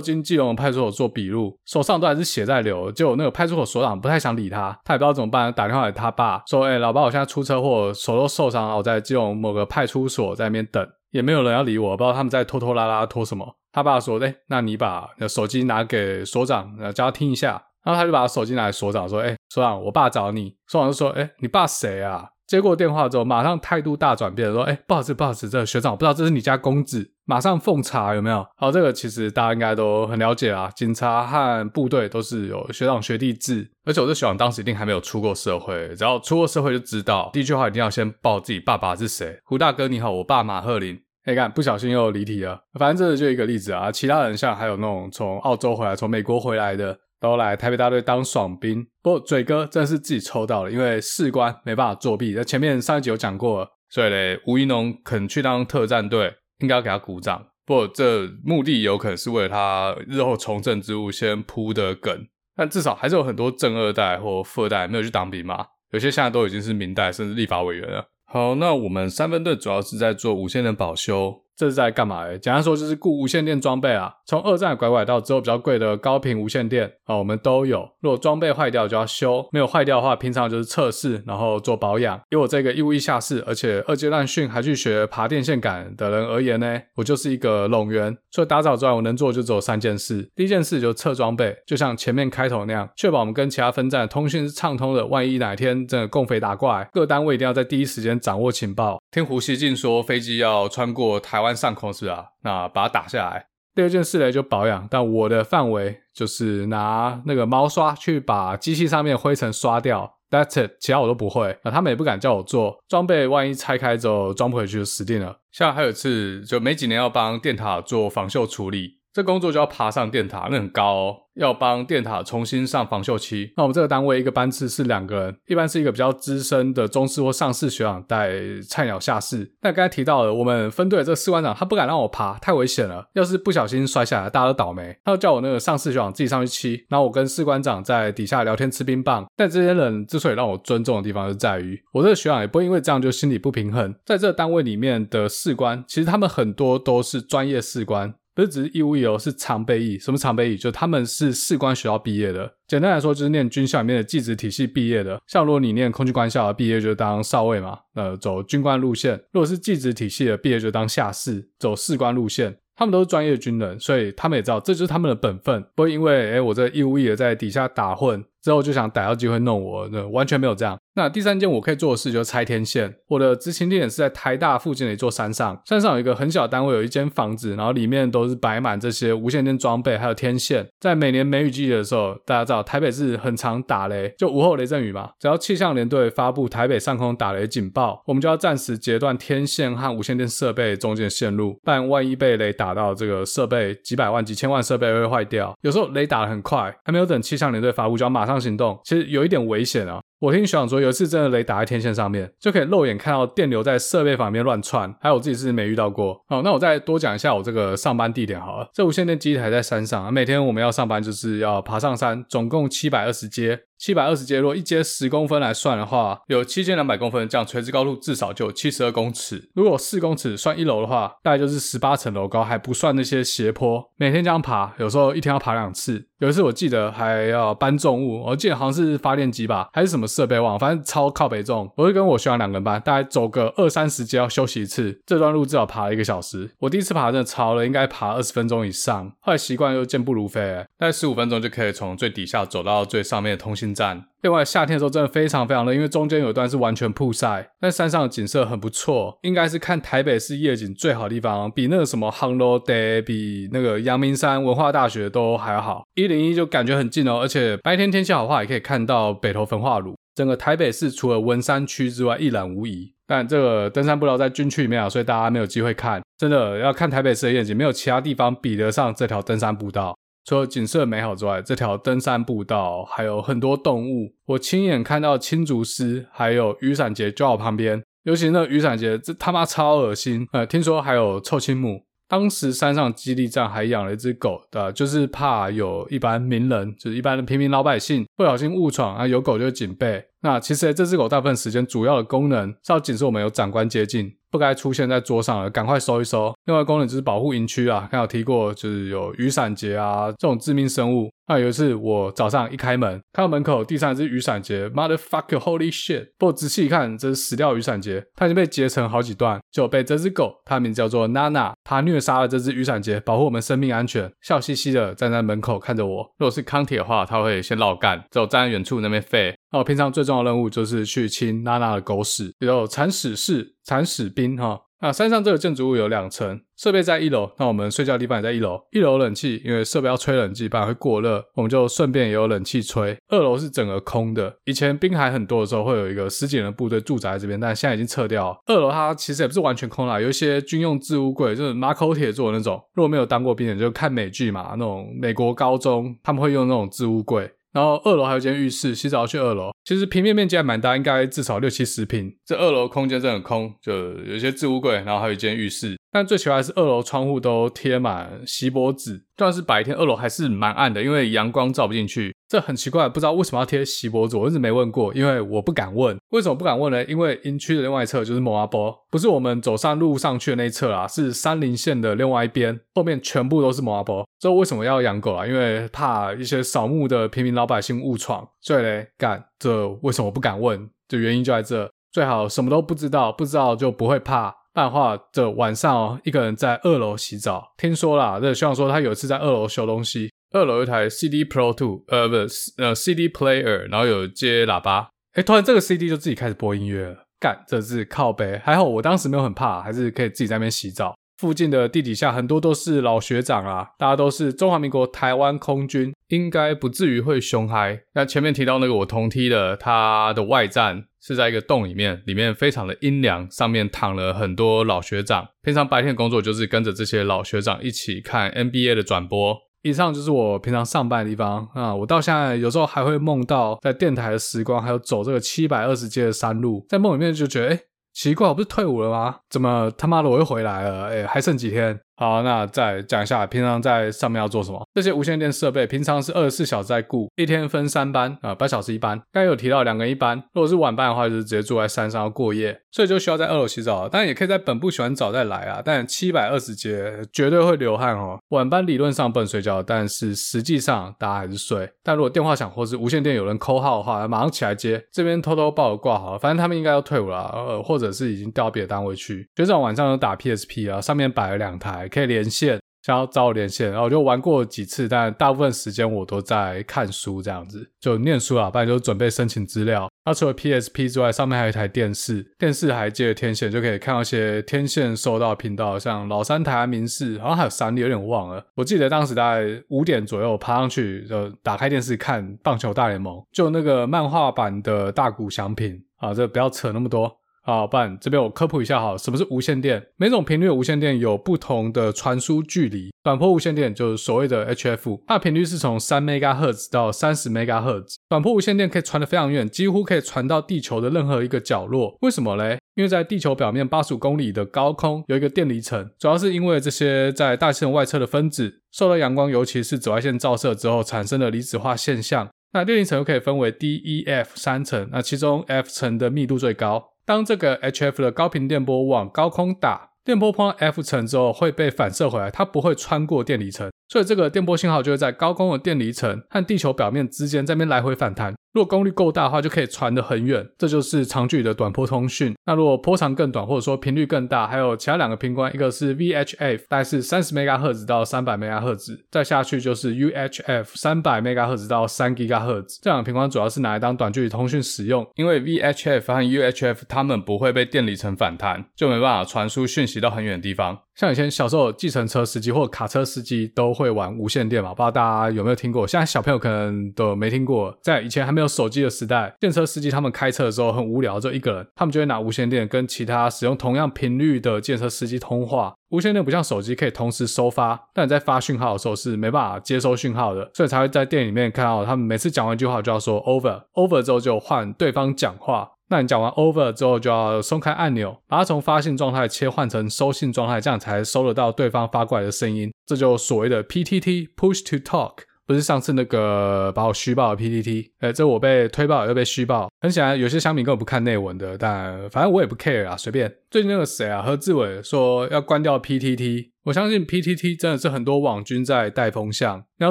经基隆派出所做笔录，手上都还是血在流。结果那个派出所所长不太想理他，他也不知道怎么办，打电话给他爸说：“哎，老爸，我现在出车祸，手都受伤了，我在基隆某个派出所在那边等，也没有人要理我，不知道他们在拖拖拉拉拖什么。”他爸说：“哎，那你把手机拿给所长，叫他听一下。”然后他就把他手机拿来所长说：“哎，所长，我爸找你。”所长就说：“哎，你爸谁啊？”接过电话之后，马上态度大转变，说：“哎，不好意思，不好意思，这个学长我不知道这是你家公子，马上奉茶有没有？”好，这个其实大家应该都很了解啊，警察和部队都是有学长学弟制，而且我这学长当时一定还没有出过社会，只要出过社会就知道，第一句话一定要先报自己爸爸是谁。胡大哥你好，我爸马贺林。哎，看不小心又离题了，反正这就一个例子啊。其他人像还有那种从澳洲回来、从美国回来的。都来台北大队当爽兵，不过嘴哥真的是自己抽到了，因为士官没办法作弊。那前面上一集有讲过，所以嘞，吴一农肯去当特战队，应该要给他鼓掌。不过这目的有可能是为了他日后从政之路先铺的梗，但至少还是有很多正二代或富二代没有去当兵嘛，有些现在都已经是民代甚至立法委员了。好，那我们三分队主要是在做无线电保修。这是在干嘛？诶简单说就是顾无线电装备啊，从二战拐拐到之后比较贵的高频无线电啊，我们都有。如果装备坏掉就要修，没有坏掉的话，平常就是测试，然后做保养。以我这个义务役下士，而且二阶段训还去学爬电线杆的人而言呢，我就是一个拢员。除了打扫之外，我能做就只有三件事。第一件事就是测装备，就像前面开头那样，确保我们跟其他分站通讯是畅通的。万一哪天真的共匪打过来，各单位一定要在第一时间掌握情报。听胡锡进说，飞机要穿过台湾上空是啊？那把它打下来。第二件事呢，就保养，但我的范围就是拿那个猫刷去把机器上面灰尘刷掉。That's it，其他我都不会。那他们也不敢叫我做装备，万一拆开之后装不回去就死定了。像还有一次，就没几年要帮电塔做防锈处理。这工作就要爬上电塔，那很高哦，要帮电塔重新上防锈漆。那我们这个单位一个班次是两个人，一般是一个比较资深的中士或上士学长带菜鸟下士。那刚才提到了，我们分队的这个士官长他不敢让我爬，太危险了。要是不小心摔下来，大家都倒霉。他就叫我那个上士学长自己上去漆，然后我跟士官长在底下聊天吃冰棒。但这些人之所以让我尊重的地方，就在于我这个学长也不会因为这样就心理不平衡。在这个单位里面的士官，其实他们很多都是专业士官。不是只是义务役哦，是常备役。什么常备役？就他们是士官学校毕业的。简单来说，就是念军校里面的技职体系毕业的。像如果你念空军官校毕业，就当少尉嘛，呃，走军官路线；如果是技职体系的毕业，就当下士，走士官路线。他们都是专业军人，所以他们也知道这就是他们的本分。不会因为诶我这义务役的在底下打混。之后就想逮到机会弄我，那完全没有这样。那第三件我可以做的事就是拆天线。我的执勤地点是在台大附近的一座山上，山上有一个很小的单位，有一间房子，然后里面都是摆满这些无线电装备，还有天线。在每年梅雨季节的时候，大家知道台北市很常打雷，就午后雷阵雨嘛。只要气象联队发布台北上空打雷警报，我们就要暂时截断天线和无线电设备中间的线路，不然万一被雷打到，这个设备几百万、几千万设备会坏掉。有时候雷打得很快，还没有等气象联队发布，就要马上行动，其实有一点危险啊。我听学长说，有一次真的雷打在天线上面，就可以肉眼看到电流在设备旁边乱窜。还有我自己是没遇到过。好，那我再多讲一下我这个上班地点好了。这无线电基台在山上，每天我们要上班就是要爬上山，总共七百二十阶。七百二十阶，如果一阶十公分来算的话，有七千两百公分，这样垂直高度至少就有七十二公尺。如果四公尺算一楼的话，大概就是十八层楼高，还不算那些斜坡。每天这样爬，有时候一天要爬两次。有一次我记得还要搬重物，我记得好像是发电机吧，还是什么设备忘，反正超靠北重。我就跟我学长两个人班，大概走个二三十阶要休息一次。这段路至少爬了一个小时。我第一次爬真的超了，应该爬二十分钟以上。后来习惯又健步如飞，大概十五分钟就可以从最底下走到最上面的通信站。另外，夏天的时候真的非常非常热，因为中间有一段是完全曝晒，但山上的景色很不错，应该是看台北市夜景最好的地方，比那个什么 Hello Day，，比那个阳明山文化大学都还好。一零一就感觉很近哦，而且白天天气好的话，也可以看到北投焚化炉。整个台北市除了文山区之外，一览无遗。但这个登山步道在军区里面啊，所以大家没有机会看。真的要看台北市的夜景，没有其他地方比得上这条登山步道。除了景色美好之外，这条登山步道还有很多动物。我亲眼看到青竹丝，还有雨伞节就在我旁边。尤其那雨伞节，这他妈超恶心。呃，听说还有臭青木。当时山上基地站还养了一只狗，对吧？就是怕有一般名人，就是一般的平民老百姓不小心误闯啊，有狗就警备。那其实这只狗大部分时间主要的功能是要警示我们有长官接近。不该出现在桌上了，赶快收一收。另外功能就是保护营区啊，刚有提过，就是有雨伞节啊这种致命生物。那有一次我早上一开门，看到门口地上一只雨伞节，motherfucker holy shit！不过仔细一看，这是死掉雨伞节，它已经被截成好几段，就被这只狗，它名字叫做娜娜，它虐杀了这只雨伞节，保护我们生命安全，笑嘻嘻的站在门口看着我。如果是康铁的话，它会先绕干，只有站在远处那边吠。那我平常最重要的任务就是去清娜娜的狗屎，有铲屎士、铲屎兵哈。那山上这个建筑物有两层，设备在一楼，那我们睡觉地方也在一楼。一楼冷气，因为设备要吹冷气，不然会过热，我们就顺便也有冷气吹。二楼是整个空的，以前兵海很多的时候，会有一个十几人的部队驻扎在这边，但现在已经撤掉了。二楼它其实也不是完全空啦，有一些军用置物柜，就是马口铁做的那种。如果没有当过兵的，就看美剧嘛，那种美国高中他们会用那种置物柜。然后二楼还有间浴室，洗澡去二楼。其实平面面积还蛮大，应该至少六七十平。这二楼空间真的很空，就有一些置物柜，然后还有一间浴室。但最奇怪的是，二楼窗户都贴满锡箔纸，就算是白天，二楼还是蛮暗的，因为阳光照不进去。这很奇怪，不知道为什么要贴锡箔纸，我一直没问过，因为我不敢问。为什么不敢问呢？因为营区的另外一侧就是摩阿波，不是我们走上路上去的那一侧啦，是山林线的另外一边，后面全部都是摩阿波。这为什么要养狗啊？因为怕一些扫墓的平民老百姓误闯。所以嘞，干，这为什么不敢问？这原因就在这，最好什么都不知道，不知道就不会怕。漫画的，晚上哦，一个人在二楼洗澡，听说啦，这希望说他有一次在二楼修东西。二楼有一台 CD Pro Two，呃，不是，呃，CD Player，然后有接喇叭。诶，突然这个 CD 就自己开始播音乐了，干，这是靠背。还好我当时没有很怕，还是可以自己在那边洗澡。附近的地底下很多都是老学长啊，大家都是中华民国台湾空军，应该不至于会凶嗨。那前面提到那个我同梯的，他的外站是在一个洞里面，里面非常的阴凉，上面躺了很多老学长。平常白天工作就是跟着这些老学长一起看 NBA 的转播。以上就是我平常上班的地方啊！我到现在有时候还会梦到在电台的时光，还有走这个七百二十阶的山路，在梦里面就觉得，诶奇怪，我不是退伍了吗？怎么他妈的我又回来了？诶还剩几天？好，那再讲一下平常在上面要做什么。这些无线电设备平常是二十四小时在顾，一天分三班啊，八小时一班。刚有提到两个人一班，如果是晚班的话，就是直接住在山上过夜，所以就需要在二楼洗澡。当然也可以在本部洗完澡再来啊，但七百二十阶绝对会流汗哦。晚班理论上不能睡觉，但是实际上大家还是睡。但如果电话响或是无线电有人扣号的话，马上起来接。这边偷偷报个挂好了，反正他们应该要退伍了，呃，或者是已经调别的单位去。学长晚上有打 PSP 啊，上面摆了两台。可以连线，想要找我连线，然后我就玩过几次，但大部分时间我都在看书，这样子就念书啊，不然就准备申请资料。那除了 PSP 之外，上面还有一台电视，电视还接了天线，就可以看到一些天线收到频道，像老三台、民视，好像还有三立，有点忘了。我记得当时大概五点左右爬上去，就打开电视看棒球大联盟，就那个漫画版的大谷翔平啊，这不要扯那么多。好，不然这边我科普一下哈，什么是无线电？每种频率的无线电有不同的传输距离。短波无线电就是所谓的 HF，它的频率是从三 MHz 到三十 MHz。短波无线电可以传得非常远，几乎可以传到地球的任何一个角落。为什么嘞？因为在地球表面八十五公里的高空有一个电离层，主要是因为这些在大气层外侧的分子受到阳光，尤其是紫外线照射之后产生的离子化现象。那电离层又可以分为 D、E、F 三层，那其中 F 层的密度最高。当这个 HF 的高频电波往高空打，电波碰到 F 层之后会被反射回来，它不会穿过电离层，所以这个电波信号就会在高空的电离层和地球表面之间这边来回反弹。如果功率够大的话，就可以传得很远，这就是长距离的短波通讯。那如果波长更短，或者说频率更大，还有其他两个频宽，一个是 VHF，大概是三十 MHz 到三百 MHz，再下去就是 UHF，三百 MHz 到三 GHz。这两个频宽主要是拿来当短距离通讯使用，因为 VHF 和 UHF 它们不会被电离层反弹，就没办法传输讯息到很远的地方。像以前小时候，计程车司机或卡车司机都会玩无线电嘛，不知道大家有没有听过？现在小朋友可能都没听过。在以前还没有有手机的时代，电车司机他们开车的时候很无聊，就一个人，他们就会拿无线电跟其他使用同样频率的电车司机通话。无线电不像手机可以同时收发，但你在发讯号的时候是没办法接收讯号的，所以才会在店里面看到他们每次讲完一句话就要说 over，over 之后就换对方讲话。那你讲完 over 之后，就要松开按钮，把它从发信状态切换成收信状态，这样才收得到对方发过来的声音。这就所谓的 PTT（Push to Talk），不是上次那个把我虚报的 PTT。哎，这我被推爆又被虚报，很显然有些乡民根本不看内文的，但反正我也不 care 啊，随便。最近那个谁啊，何志伟说要关掉 PTT。我相信 PTT 真的是很多网军在带风向。你要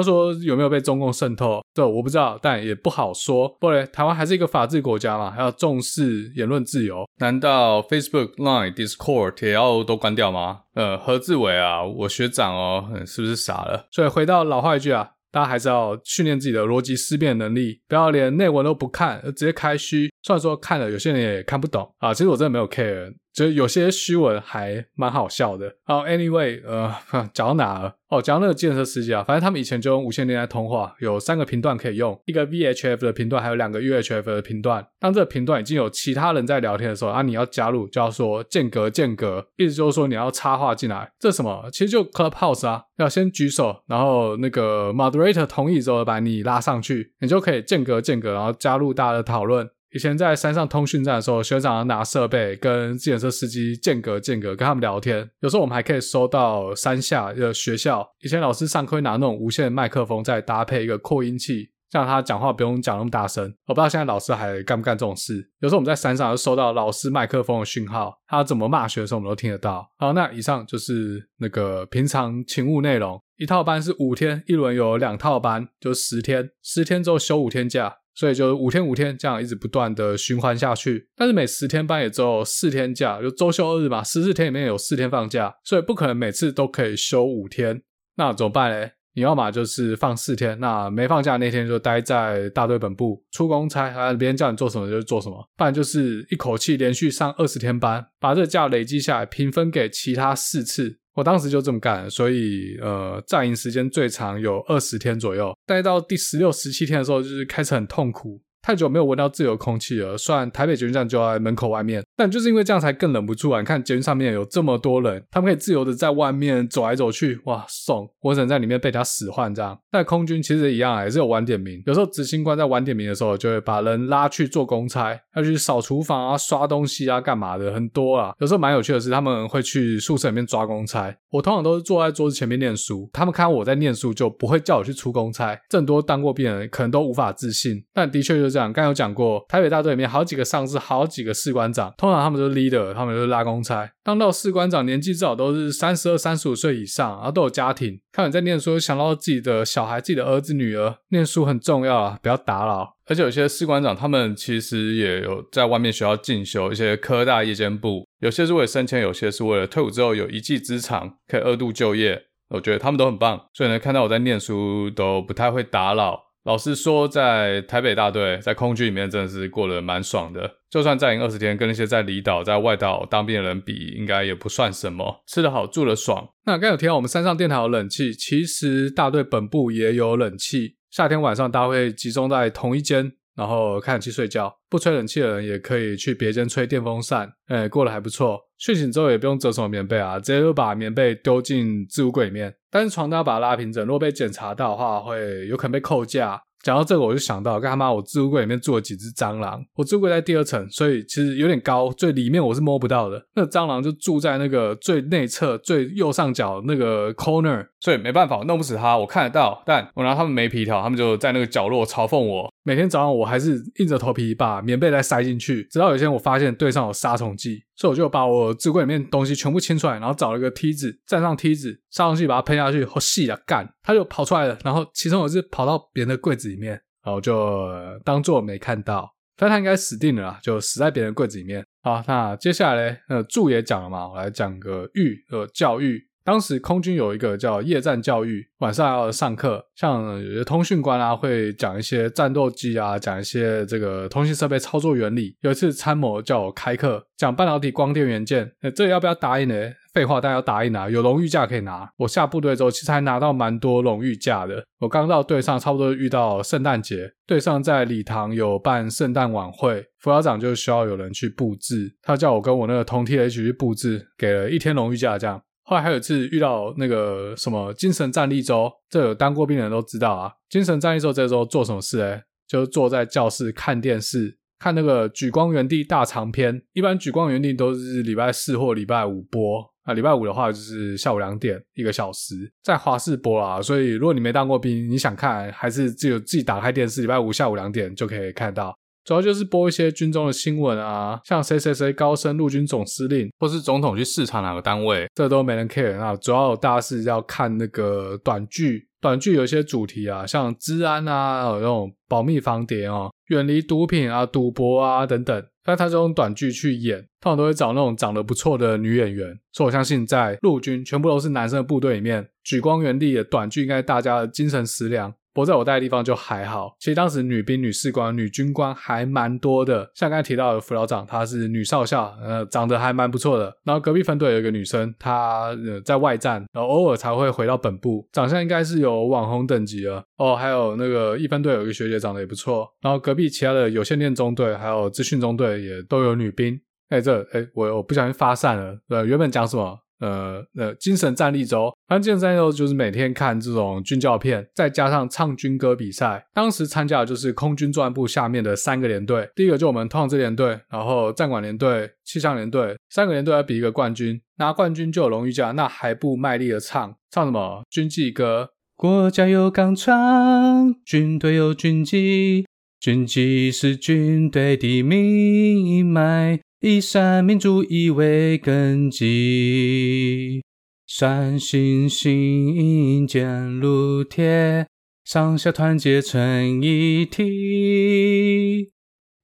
说有没有被中共渗透？这我不知道，但也不好说。不然台湾还是一个法治国家嘛，还要重视言论自由。难道 Facebook、Line、Discord 也要都关掉吗？呃，何志伟啊，我学长哦，是不是傻了？所以回到老话一句啊，大家还是要训练自己的逻辑思辨能力，不要连内文都不看，直接开虚。虽然说看了有些人也看不懂啊，其实我真的没有 care。就有些虚文还蛮好笑的。好，Anyway，呃，讲到哪了？哦，讲到那个计程车司机啊，反正他们以前就用无线电在通话，有三个频段可以用，一个 VHF 的频段，还有两个 UHF 的频段。当这个频段已经有其他人在聊天的时候，啊，你要加入就要说间隔间隔，意思就是说你要插话进来。这什么？其实就 Clubhouse 啊，要先举手，然后那个 Moderator 同意之后把你拉上去，你就可以间隔间隔，然后加入大家的讨论。以前在山上通讯站的时候，学长拿设备跟自行车司机间隔间隔跟他们聊天。有时候我们还可以收到山下的学校，以前老师上课会拿那种无线麦克风，再搭配一个扩音器，这样他讲话不用讲那么大声。我不知道现在老师还干不干这种事。有时候我们在山上就收到老师麦克风的讯号，他怎么骂学生我们都听得到。好，那以上就是那个平常勤务内容。一套班是五天，一轮有两套班，就十天，十天之后休五天假。所以就五天五天这样一直不断的循环下去，但是每十天班也只有四天假，就周休二日嘛，十四天里面有四天放假，所以不可能每次都可以休五天。那怎么办嘞？你要么就是放四天，那没放假那天就待在大队本部出公差，啊，别人叫你做什么就做什么，不然就是一口气连续上二十天班，把这个假累积下来平分给其他四次。我当时就这么干，所以呃，站营时间最长有二十天左右，待到第十六、十七天的时候，就是开始很痛苦。太久没有闻到自由空气了，虽然台北捷运站就在门口外面，但就是因为这样才更忍不住啊！你看捷运上面有这么多人，他们可以自由的在外面走来走去，哇，爽！我只能在里面被他使唤这样。但空军其实一样，也是有晚点名，有时候执行官在晚点名的时候，就会把人拉去做公差，要去扫厨房啊、刷东西啊、干嘛的，很多啊。有时候蛮有趣的是，他们会去宿舍里面抓公差，我通常都是坐在桌子前面念书，他们看到我在念书，就不会叫我去出公差。这很多当过兵的人可能都无法自信，但的确就是。这样，刚有讲过，台北大队里面好几个上士，好几个士官长，通常他们都是 leader，他们都是拉公差。当到士官长，年纪至少都是三十二、三十五岁以上，然后都有家庭。看你在念书，想到自己的小孩、自己的儿子、女儿，念书很重要啊，不要打扰。而且有些士官长，他们其实也有在外面学校进修，一些科大夜间部，有些是为了升迁，有些是为了退伍之后有一技之长，可以二度就业。我觉得他们都很棒，所以呢，看到我在念书，都不太会打扰。老实说，在台北大队，在空军里面真的是过得蛮爽的。就算再营二十天，跟那些在离岛、在外岛当兵的人比，应该也不算什么。吃得好，住得爽。那刚有提到我们山上电台有冷气，其实大队本部也有冷气。夏天晚上，大家会集中在同一间。然后开冷气睡觉，不吹冷气的人也可以去别间吹电风扇，哎，过得还不错。睡醒之后也不用折什么棉被啊，直接就把棉被丢进置物柜里面。但是床单要把它拉平整，如果被检查到的话，会有可能被扣价。讲到这个，我就想到，干他妈，我置物柜里面住了几只蟑螂。我置物柜在第二层，所以其实有点高，最里面我是摸不到的。那蟑螂就住在那个最内侧、最右上角那个 corner，所以没办法，我弄不死它。我看得到，但我拿他们没皮条，他们就在那个角落嘲讽我。每天早上我还是硬着头皮把棉被再塞进去，直到有一天我发现对上有杀虫剂，所以我就把我置柜里面东西全部清出来，然后找了个梯子，站上梯子，上去把它喷下去，好细啊，干，它就跑出来了。然后其中有一只跑到别人的柜子里面，然后就当做没看到，反正它应该死定了啦，就死在别人柜子里面。好，那接下来呢，呃，柱也讲了嘛，我来讲个育呃教育。当时空军有一个叫夜战教育，晚上要上课，像有些通讯官啊会讲一些战斗机啊，讲一些这个通信设备操作原理。有一次参谋叫我开课，讲半导体光电元件，那这要不要答应呢？废话，当然要答应啊，有荣誉架可以拿。我下部队之后，其实还拿到蛮多荣誉架的。我刚到队上，差不多遇到圣诞节，队上在礼堂有办圣诞晚会，辅导长就需要有人去布置，他叫我跟我那个同梯的一起去布置，给了一天荣誉架这样。后来还有一次遇到那个什么精神战力周，这有当过兵的人都知道啊。精神战力周这周做什么事诶？就是坐在教室看电视，看那个《举光园地》大长篇。一般《举光园地》都是礼拜四或礼拜五播啊，礼拜五的话就是下午两点一个小时，在华视播啦。所以如果你没当过兵，你想看，还是只有自己打开电视，礼拜五下午两点就可以看到。主要就是播一些军中的新闻啊，像谁谁谁高升陆军总司令，或是总统去视察哪个单位，这都没人 care 啊。主要大家是要看那个短剧，短剧有一些主题啊，像治安啊，有那种保密防谍哦，远离毒品啊、赌博啊等等。但他这种短剧去演，通常都会找那种长得不错的女演员。所以我相信，在陆军全部都是男生的部队里面，举光原地的短剧应该大家的精神食粮。不在我待的地方就还好，其实当时女兵、女士官、女军官还蛮多的。像刚才提到的辅导长，她是女少校，呃，长得还蛮不错的。然后隔壁分队有一个女生，她呃在外站，然后偶尔才会回到本部，长相应该是有网红等级了。哦，还有那个一分队有一个学姐长得也不错。然后隔壁其他的有线电中队还有资讯中队也都有女兵。哎，这哎我我不小心发散了。呃，原本讲什么？呃呃精神战力周，反正精神战力周就是每天看这种军教片，再加上唱军歌比赛。当时参加的就是空军作战部下面的三个连队，第一个就我们通常支连队，然后战管连队、气象连队，三个连队要比一个冠军，拿冠军就有荣誉奖，那还不卖力的唱唱什么军纪歌？国家有钢厂，军队有军纪，军纪是军队的命脉。以三民主义为根基，山行行坚如铁，上下团结成一体。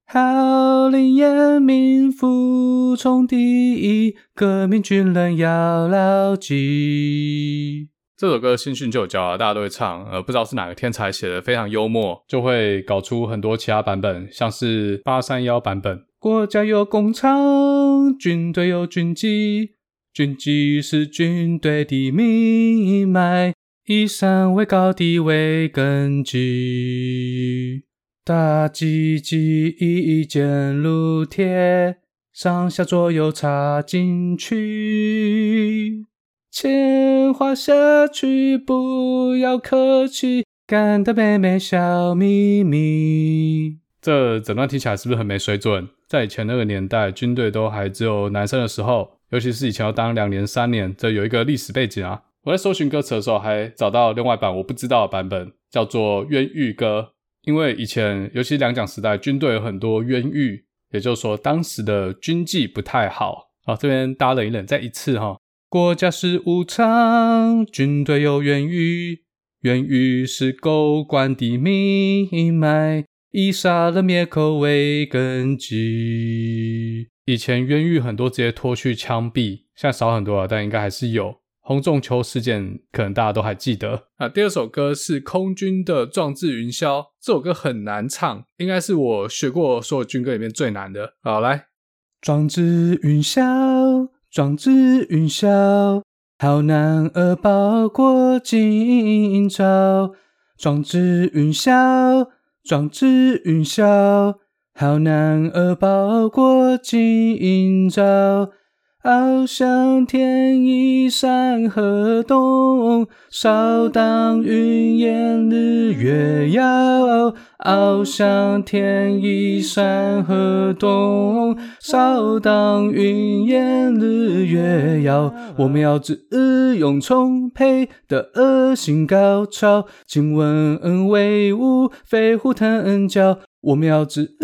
号令严明，服从第一，革命军人要牢记。这首歌新训就有教啊，大家都会唱，呃，不知道是哪个天才写的，非常幽默，就会搞出很多其他版本，像是八三幺版本。国家有工厂，军队有军纪，军纪是军队的命脉，以山为高地为根基。大机机坚如铁，上下左右插进去，钱花下去不要客气，干的妹妹笑眯眯。这整段听起来是不是很没水准？在以前那个年代，军队都还只有男生的时候，尤其是以前要当两年、三年，这有一个历史背景啊。我在搜寻歌词的时候，还找到另外一版我不知道的版本，叫做冤狱歌。因为以前，尤其两蒋时代，军队有很多冤狱，也就是说，当时的军纪不太好。好，这边大家忍一忍，再一次哈，国家是无常，军队有冤狱，冤狱是狗官的命脉。以杀人灭口为根基。以前冤狱很多直接拖去枪毙，现在少很多了，但应该还是有。红中秋事件可能大家都还记得。啊，第二首歌是空军的《壮志云霄》，这首歌很难唱，应该是我学过所有军歌里面最难的。好，来，壮志云霄，壮志云霄，好男儿报国今朝，壮志云霄。壮志云霄，好男儿报国今朝。翱翔天一山河东，扫荡云烟日月遥。翱翔天一山河东，扫荡云烟日月遥。我们要智勇充沛的恶行高超，晋文恩威武，飞虎腾蛟。我们要智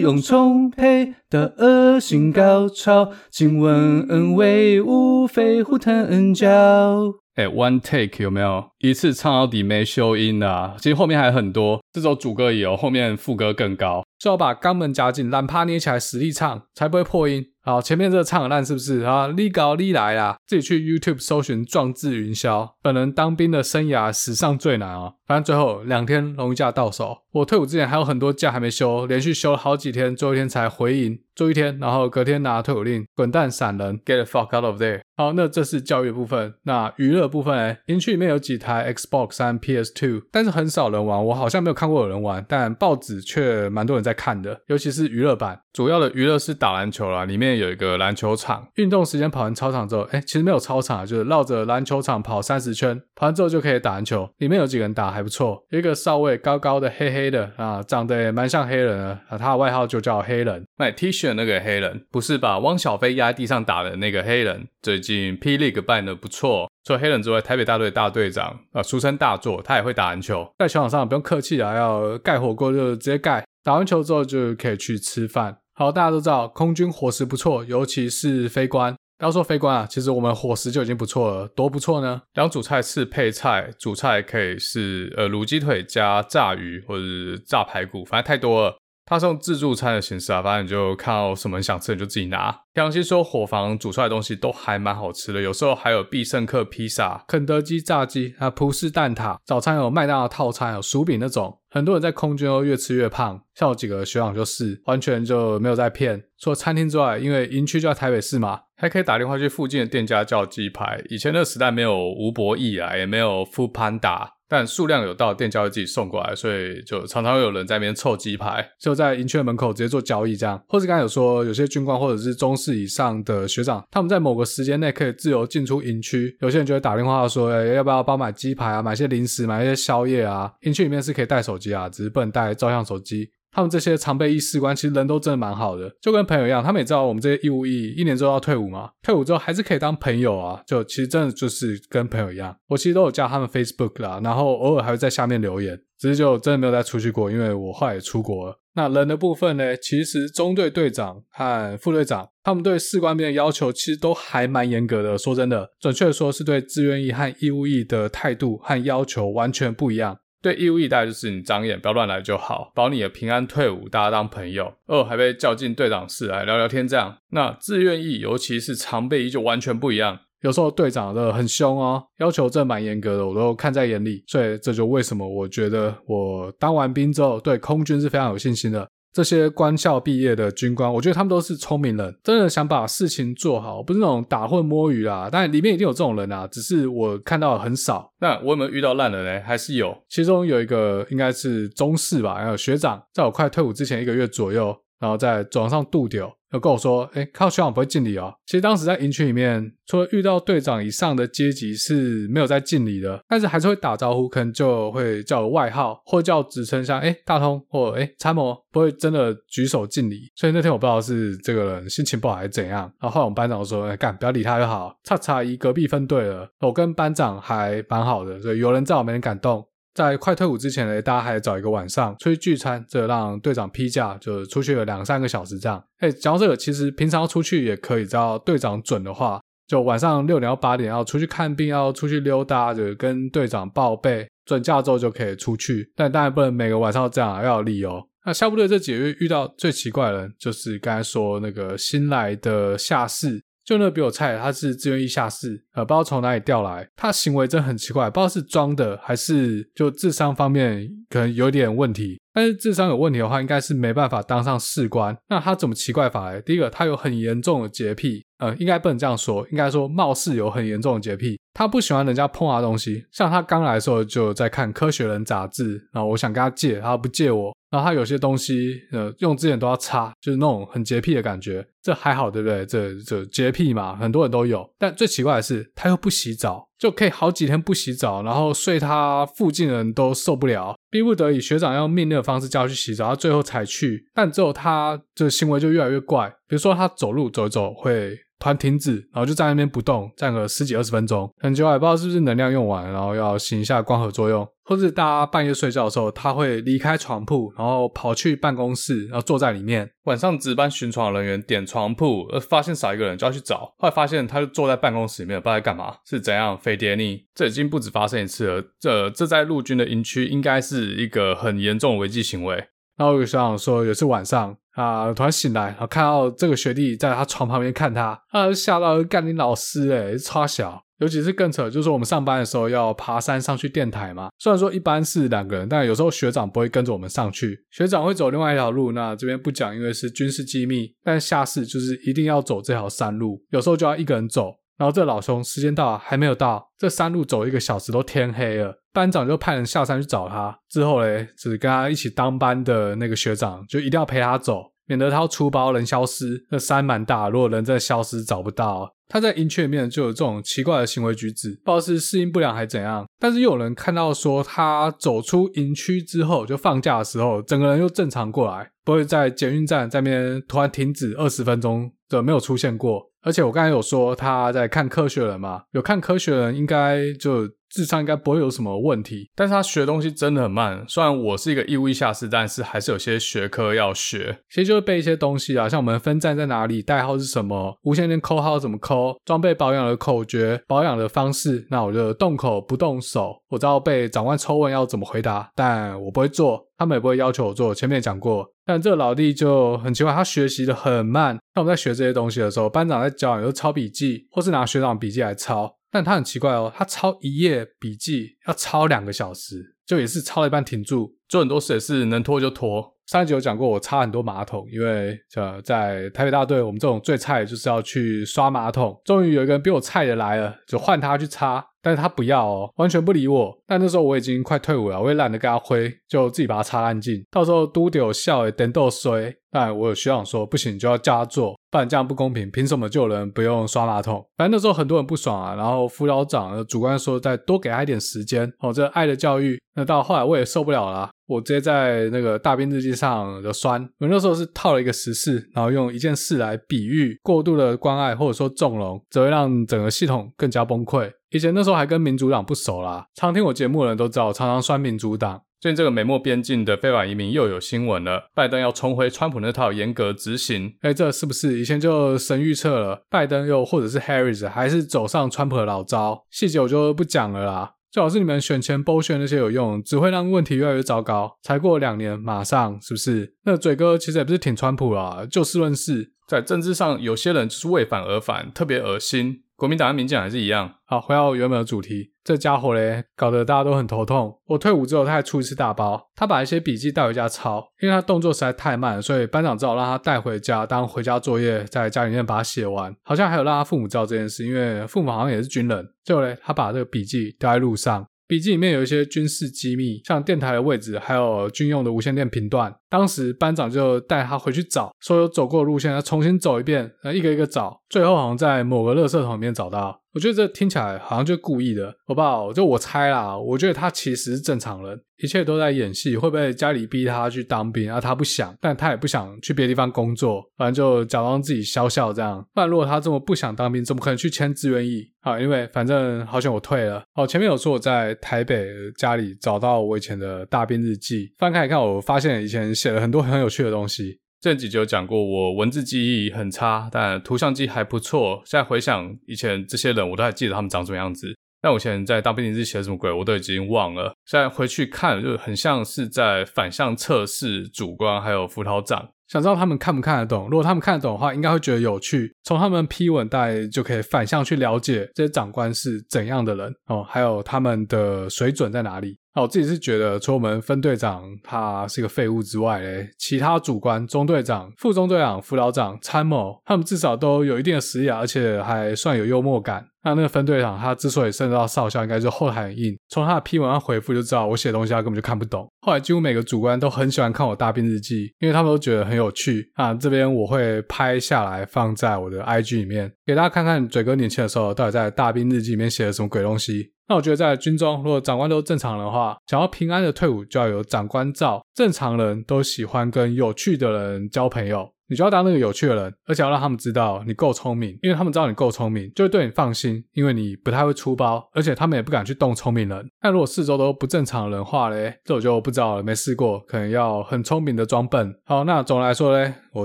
勇充沛的恶行高超，晋文恩威武，飞虎腾蛟。哎，One take 有没有一次唱到底没修音的啊？其实后面还很多，这首主歌有，后面副歌更高，最好把肛门夹紧，懒趴捏起来，实力唱，才不会破音。好，前面这个唱很烂是不是啊？你搞你来啦，自己去 YouTube 搜寻《壮志云霄》，本人当兵的生涯史上最难哦。反正最后两天荣誉假到手，我退伍之前还有很多假还没休，连续休了好几天，最后一天才回营，住一天，然后隔天拿退伍令，滚蛋闪人，get the fuck out of there。好，那这是教育部分，那娱乐部分诶，营区里面有几台 Xbox 三、PS2，但是很少人玩，我好像没有看过有人玩，但报纸却蛮多人在看的，尤其是娱乐版，主要的娱乐是打篮球啦，里面。有一个篮球场，运动时间跑完操场之后，哎，其实没有操场，就是绕着篮球场跑三十圈，跑完之后就可以打篮球。里面有几个人打还不错，一个少尉，高高的，黑黑的啊，长得也蛮像黑人的啊，他的外号就叫黑人。那 T 恤那个黑人，不是把汪小菲压在地上打的那个黑人。最近 P League 办的不错，除了黑人之外，台北大队大队长啊，俗称大作，他也会打篮球，在球场上不用客气啊，要盖火锅就直接盖，打完球之后就可以去吃饭。好，大家都知道空军伙食不错，尤其是飞官。不要说飞官啊，其实我们伙食就已经不错了，多不错呢？两主菜是配菜，主菜可以是呃卤鸡腿加炸鱼或者是炸排骨，反正太多了。它是用自助餐的形式啊，反正你就看到什么你想吃你就自己拿。良心说，伙房煮出来的东西都还蛮好吃的，有时候还有必胜客披萨、肯德基炸鸡啊、葡式蛋挞。早餐有麦当劳套餐，有薯饼那种。很多人在空军都越吃越胖，像我几个学长就是，完全就没有在骗。除了餐厅之外，因为营区就在台北市嘛，还可以打电话去附近的店家叫鸡排。以前那个时代没有吴博义啊，也没有 Foodpanda。但数量有到，店家会自己送过来，所以就常常会有人在那边凑鸡排，就在营区的门口直接做交易这样。或是刚才有说，有些军官或者是中士以上的学长，他们在某个时间内可以自由进出营区，有些人就会打电话说，要不要帮买鸡排啊，买些零食，买一些宵夜啊？营区里面是可以带手机啊，只是不能带照相手机。他们这些常备役士官其实人都真的蛮好的，就跟朋友一样。他们也知道我们这些义务役一年之后要退伍嘛，退伍之后还是可以当朋友啊。就其实真的就是跟朋友一样。我其实都有加他们 Facebook 啦，然后偶尔还会在下面留言。只是就真的没有再出去过，因为我后来也出国了。那人的部分呢，其实中队队长和副队长他们对士官兵的要求其实都还蛮严格的。说真的，准确的说是对志愿役和义务役的态度和要求完全不一样。对义务役大概就是你长眼，不要乱来就好，保你的平安退伍，大家当朋友。二，还被叫进队长室来聊聊天，这样。那自愿役，尤其是常备役，就完全不一样。有时候队长的很凶哦，要求真蛮严格的，我都看在眼里。所以这就为什么我觉得我当完兵之后，对空军是非常有信心的。这些官校毕业的军官，我觉得他们都是聪明人，真的想把事情做好，不是那种打混摸鱼啦。但里面一定有这种人啊，只是我看到很少。那我有没有遇到烂人呢？还是有，其中有一个应该是中士吧，还有学长，在我快退伍之前一个月左右，然后在走廊上渡丢。有跟我说，哎，靠学长不会敬礼哦。其实当时在营区里面，除了遇到队长以上的阶级是没有在敬礼的，但是还是会打招呼，可能就会叫外号或叫职称，像哎大通或哎参谋，不会真的举手敬礼。所以那天我不知道是这个人心情不好还是怎样。然后后来我们班长说，哎干，不要理他就好。叉叉一隔壁分队了，我跟班长还蛮好的，所以有人在我没人敢动。在快退伍之前呢，大家还找一个晚上出去聚餐，这让队长批假，就出去了两三个小时这样。哎，讲到这个，其实平常出去也可以，只要队长准的话，就晚上六点到八点要出去看病，要出去溜达，就跟队长报备，准假之后就可以出去。但当然不能每个晚上都这样，要有理由。那下部队这几个月遇到最奇怪的人，就是刚才说那个新来的下士。就那比我菜，他是自愿意下士，呃，不知道从哪里调来，他行为真很奇怪，不知道是装的还是就智商方面可能有点问题。但是智商有问题的话，应该是没办法当上士官。那他怎么奇怪法呢？第一个，他有很严重的洁癖，呃，应该不能这样说，应该说貌似有很严重的洁癖。他不喜欢人家碰他东西，像他刚来的时候就在看《科学人》杂志，然后我想跟他借，他不借我。然后他有些东西，呃，用之前都要擦，就是那种很洁癖的感觉。这还好，对不对？这这洁癖嘛，很多人都有。但最奇怪的是，他又不洗澡，就可以好几天不洗澡，然后睡他附近的人都受不了，逼不得已，学长要用命令的方式叫他去洗澡，他最后才去。但之后他这行为就越来越怪，比如说他走路走一走会。突然停止，然后就在那边不动，站个十几二十分钟，很久，也不知道是不是能量用完，然后要醒一下光合作用，或是大家半夜睡觉的时候，他会离开床铺，然后跑去办公室，然后坐在里面。晚上值班巡床人员点床铺，呃，发现少一个人就要去找，后来发现他就坐在办公室里面，不知道在干嘛，是怎样飞碟逆？这已经不止发生一次了，这这在陆军的营区应该是一个很严重的违纪行为。然后我就想说，有次晚上。啊！突然醒来，然后看到这个学弟在他床旁边看他，啊，吓到干你老师诶，超小。尤其是更扯，就是我们上班的时候要爬山上去电台嘛。虽然说一般是两个人，但有时候学长不会跟着我们上去，学长会走另外一条路。那这边不讲，因为是军事机密。但下士就是一定要走这条山路，有时候就要一个人走。然后这老兄时间到了还没有到，这山路走一个小时都天黑了。班长就派人下山去找他，之后嘞，只跟他一起当班的那个学长就一定要陪他走，免得他出包人消失。那山蛮大，如果人真的消失找不到，他在营区里面就有这种奇怪的行为举止，不知道是适应不良还怎样。但是又有人看到说他走出营区之后，就放假的时候，整个人又正常过来，不会在捷运站在边突然停止二十分钟的没有出现过。而且我刚才有说他在看科学人嘛，有看科学人应该就。智商应该不会有什么问题，但是他学东西真的很慢。虽然我是一个义务下士，但是还是有些学科要学。其实就是背一些东西啊，像我们分站在哪里，代号是什么，无线电扣号怎么扣，装备保养的口诀，保养的方式。那我就动口不动手。我知道被长官抽问要怎么回答，但我不会做，他们也不会要求我做。前面也讲过，但这个老弟就很奇怪，他学习的很慢。那我们在学这些东西的时候，班长在教，有时候抄笔记，或是拿学长笔记来抄。但他很奇怪哦，他抄一页笔记要抄两个小时，就也是抄了一半停住，做很多事也是能拖就拖。上一集有讲过，我擦很多马桶，因为呃，在台北大队，我们这种最菜就是要去刷马桶。终于有一个人比我菜的来了，就换他去擦。但是他不要哦，完全不理我。但那时候我已经快退伍了，我也懒得跟他挥，就自己把他擦干净。到时候都丢笑诶，等都衰。但我有学长说不行，就要叫他做，不然这样不公平。凭什么就有人不用刷马桶？反正那时候很多人不爽啊。然后辅导长主观说再多给他一点时间哦，这爱的教育。那到后来我也受不了啦，我直接在那个大兵日记上的酸。我那时候是套了一个时事，然后用一件事来比喻过度的关爱或者说纵容，只会让整个系统更加崩溃。以前那时候还跟民主党不熟啦，常听我节目的人都知道，常常酸民主党。最近这个美墨边境的非法移民又有新闻了，拜登要重回川普那套严格执行。哎，这是不是以前就神预测了？拜登又或者是 Harris 还是走上川普的老招？细节我就不讲了啦。最好是你们选前剥削那些有用，只会让问题越来越糟糕。才过两年，马上是不是？那嘴哥其实也不是挺川普啦，就事论事，在政治上有些人就是为反而反，特别恶心。国民党的民进党还是一样。好，回到原本的主题，这家伙嘞，搞得大家都很头痛。我退伍之后，他还出一次大包，他把一些笔记带回家抄，因为他动作实在太慢，所以班长只好让他带回家当回家作业，在家里面把它写完。好像还有让他父母知道这件事，因为父母好像也是军人。最后嘞，他把这个笔记丢在路上。笔记里面有一些军事机密，像电台的位置，还有军用的无线电频段。当时班长就带他回去找，说有走过的路线，要重新走一遍，一个一个找，最后好像在某个垃圾桶里面找到。我觉得这听起来好像就故意的，好不好？就我猜啦，我觉得他其实是正常人，一切都在演戏。会不会家里逼他去当兵啊？他不想，但他也不想去别的地方工作，反正就假装自己笑笑这样。不然如果他这么不想当兵，怎么可能去签志愿役？好，因为反正好像我退了。好，前面有说我在台北家里找到我以前的大兵日记，翻开一看，我发现以前写了很多很有趣的东西。这几集有讲过，我文字记忆很差，但图像记忆还不错。现在回想以前这些人，我都还记得他们长什么样子。但我以前在当兵日写什么鬼，我都已经忘了。现在回去看，就很像是在反向测试主官还有辅导长。想知道他们看不看得懂？如果他们看得懂的话，应该会觉得有趣。从他们批文大概就可以反向去了解这些长官是怎样的人哦，还有他们的水准在哪里。哦，我自己是觉得，除了我们分队长他是个废物之外嘞，其他主官、中队长、副中队长、辅导长、参谋，他们至少都有一定的实力，而且还算有幽默感。那那个分队长他之所以升到少校，应该是后台很硬。从他的批文上回复就知道，我写的东西他根本就看不懂。后来几乎每个主官都很喜欢看我大兵日记，因为他们都觉得很有趣。啊，这边我会拍下来放在我的 IG 里面，给大家看看嘴哥年轻的时候到底在大兵日记里面写了什么鬼东西。那我觉得在军中，如果长官都正常的话，想要平安的退伍，就要有长官照。正常人都喜欢跟有趣的人交朋友，你就要当那个有趣的人，而且要让他们知道你够聪明，因为他们知道你够聪明，就会对你放心，因为你不太会出包，而且他们也不敢去动聪明人。但如果四周都不正常人话嘞，这我就不知道了，没试过，可能要很聪明的装笨。好，那总的来说嘞，我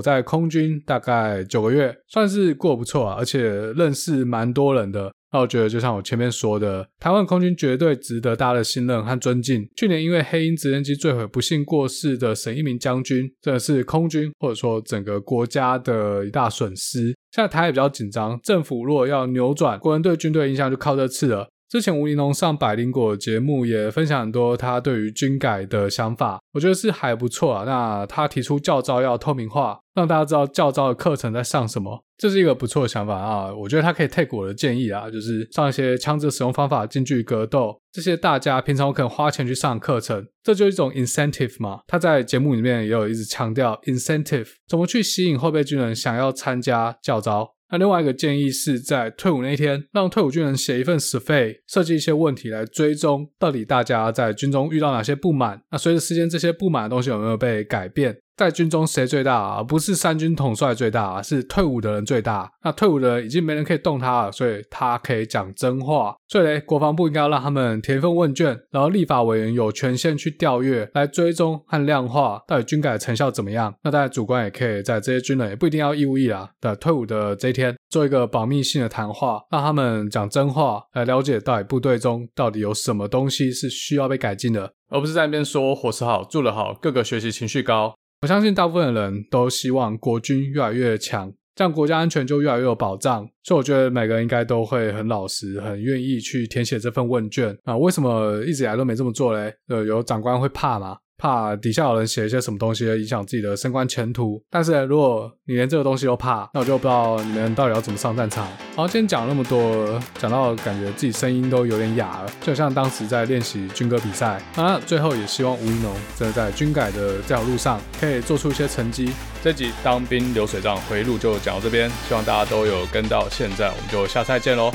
在空军大概九个月，算是过不错啊，而且认识蛮多人的。那我觉得，就像我前面说的，台湾空军绝对值得大家的信任和尊敬。去年因为黑鹰直升机坠毁不幸过世的沈一鸣将军，真的是空军或者说整个国家的一大损失。现在台海比较紧张，政府如果要扭转国人对军队的印象，就靠这次了。之前吴怡农上百灵果节目也分享很多他对于军改的想法，我觉得是还不错啊。那他提出教招要透明化，让大家知道教招的课程在上什么，这是一个不错的想法啊。我觉得他可以 take 我的建议啊，就是上一些枪支使用方法、近距离格斗这些大家平常可能花钱去上课程，这就是一种 incentive 嘛。他在节目里面也有一直强调 incentive 怎么去吸引后备军人想要参加教招。那另外一个建议是在退伍那一天，让退伍军人写一份 survey，设计一些问题来追踪到底大家在军中遇到哪些不满。那随着时间，这些不满的东西有没有被改变？在军中谁最大啊？不是三军统帅最大，是退伍的人最大。那退伍的人已经没人可以动他了，所以他可以讲真话。所以嘞，国防部应该要让他们填一份问卷，然后立法委员有权限去调阅，来追踪和量化到底军改成效怎么样。那大家主官也可以在这些军人也不一定要义务役啦的退伍的这一天，做一个保密性的谈话，让他们讲真话，来了解到底部队中到底有什么东西是需要被改进的，而不是在那边说伙食好、住得好、各个学习情绪高。我相信大部分的人都希望国军越来越强，这样国家安全就越来越有保障。所以我觉得每个人应该都会很老实、很愿意去填写这份问卷啊。为什么一直以来都没这么做嘞？呃，有长官会怕吗？怕底下有人写一些什么东西影响自己的升官前途。但是如果你连这个东西都怕，那我就不知道你们到底要怎么上战场。好，今天讲那么多，讲到感觉自己声音都有点哑了，就像当时在练习军歌比赛。那最后也希望吴怡农真的在军改的这条路上可以做出一些成绩。这集当兵流水账回忆录就讲到这边，希望大家都有跟到现在，我们就下次再见喽。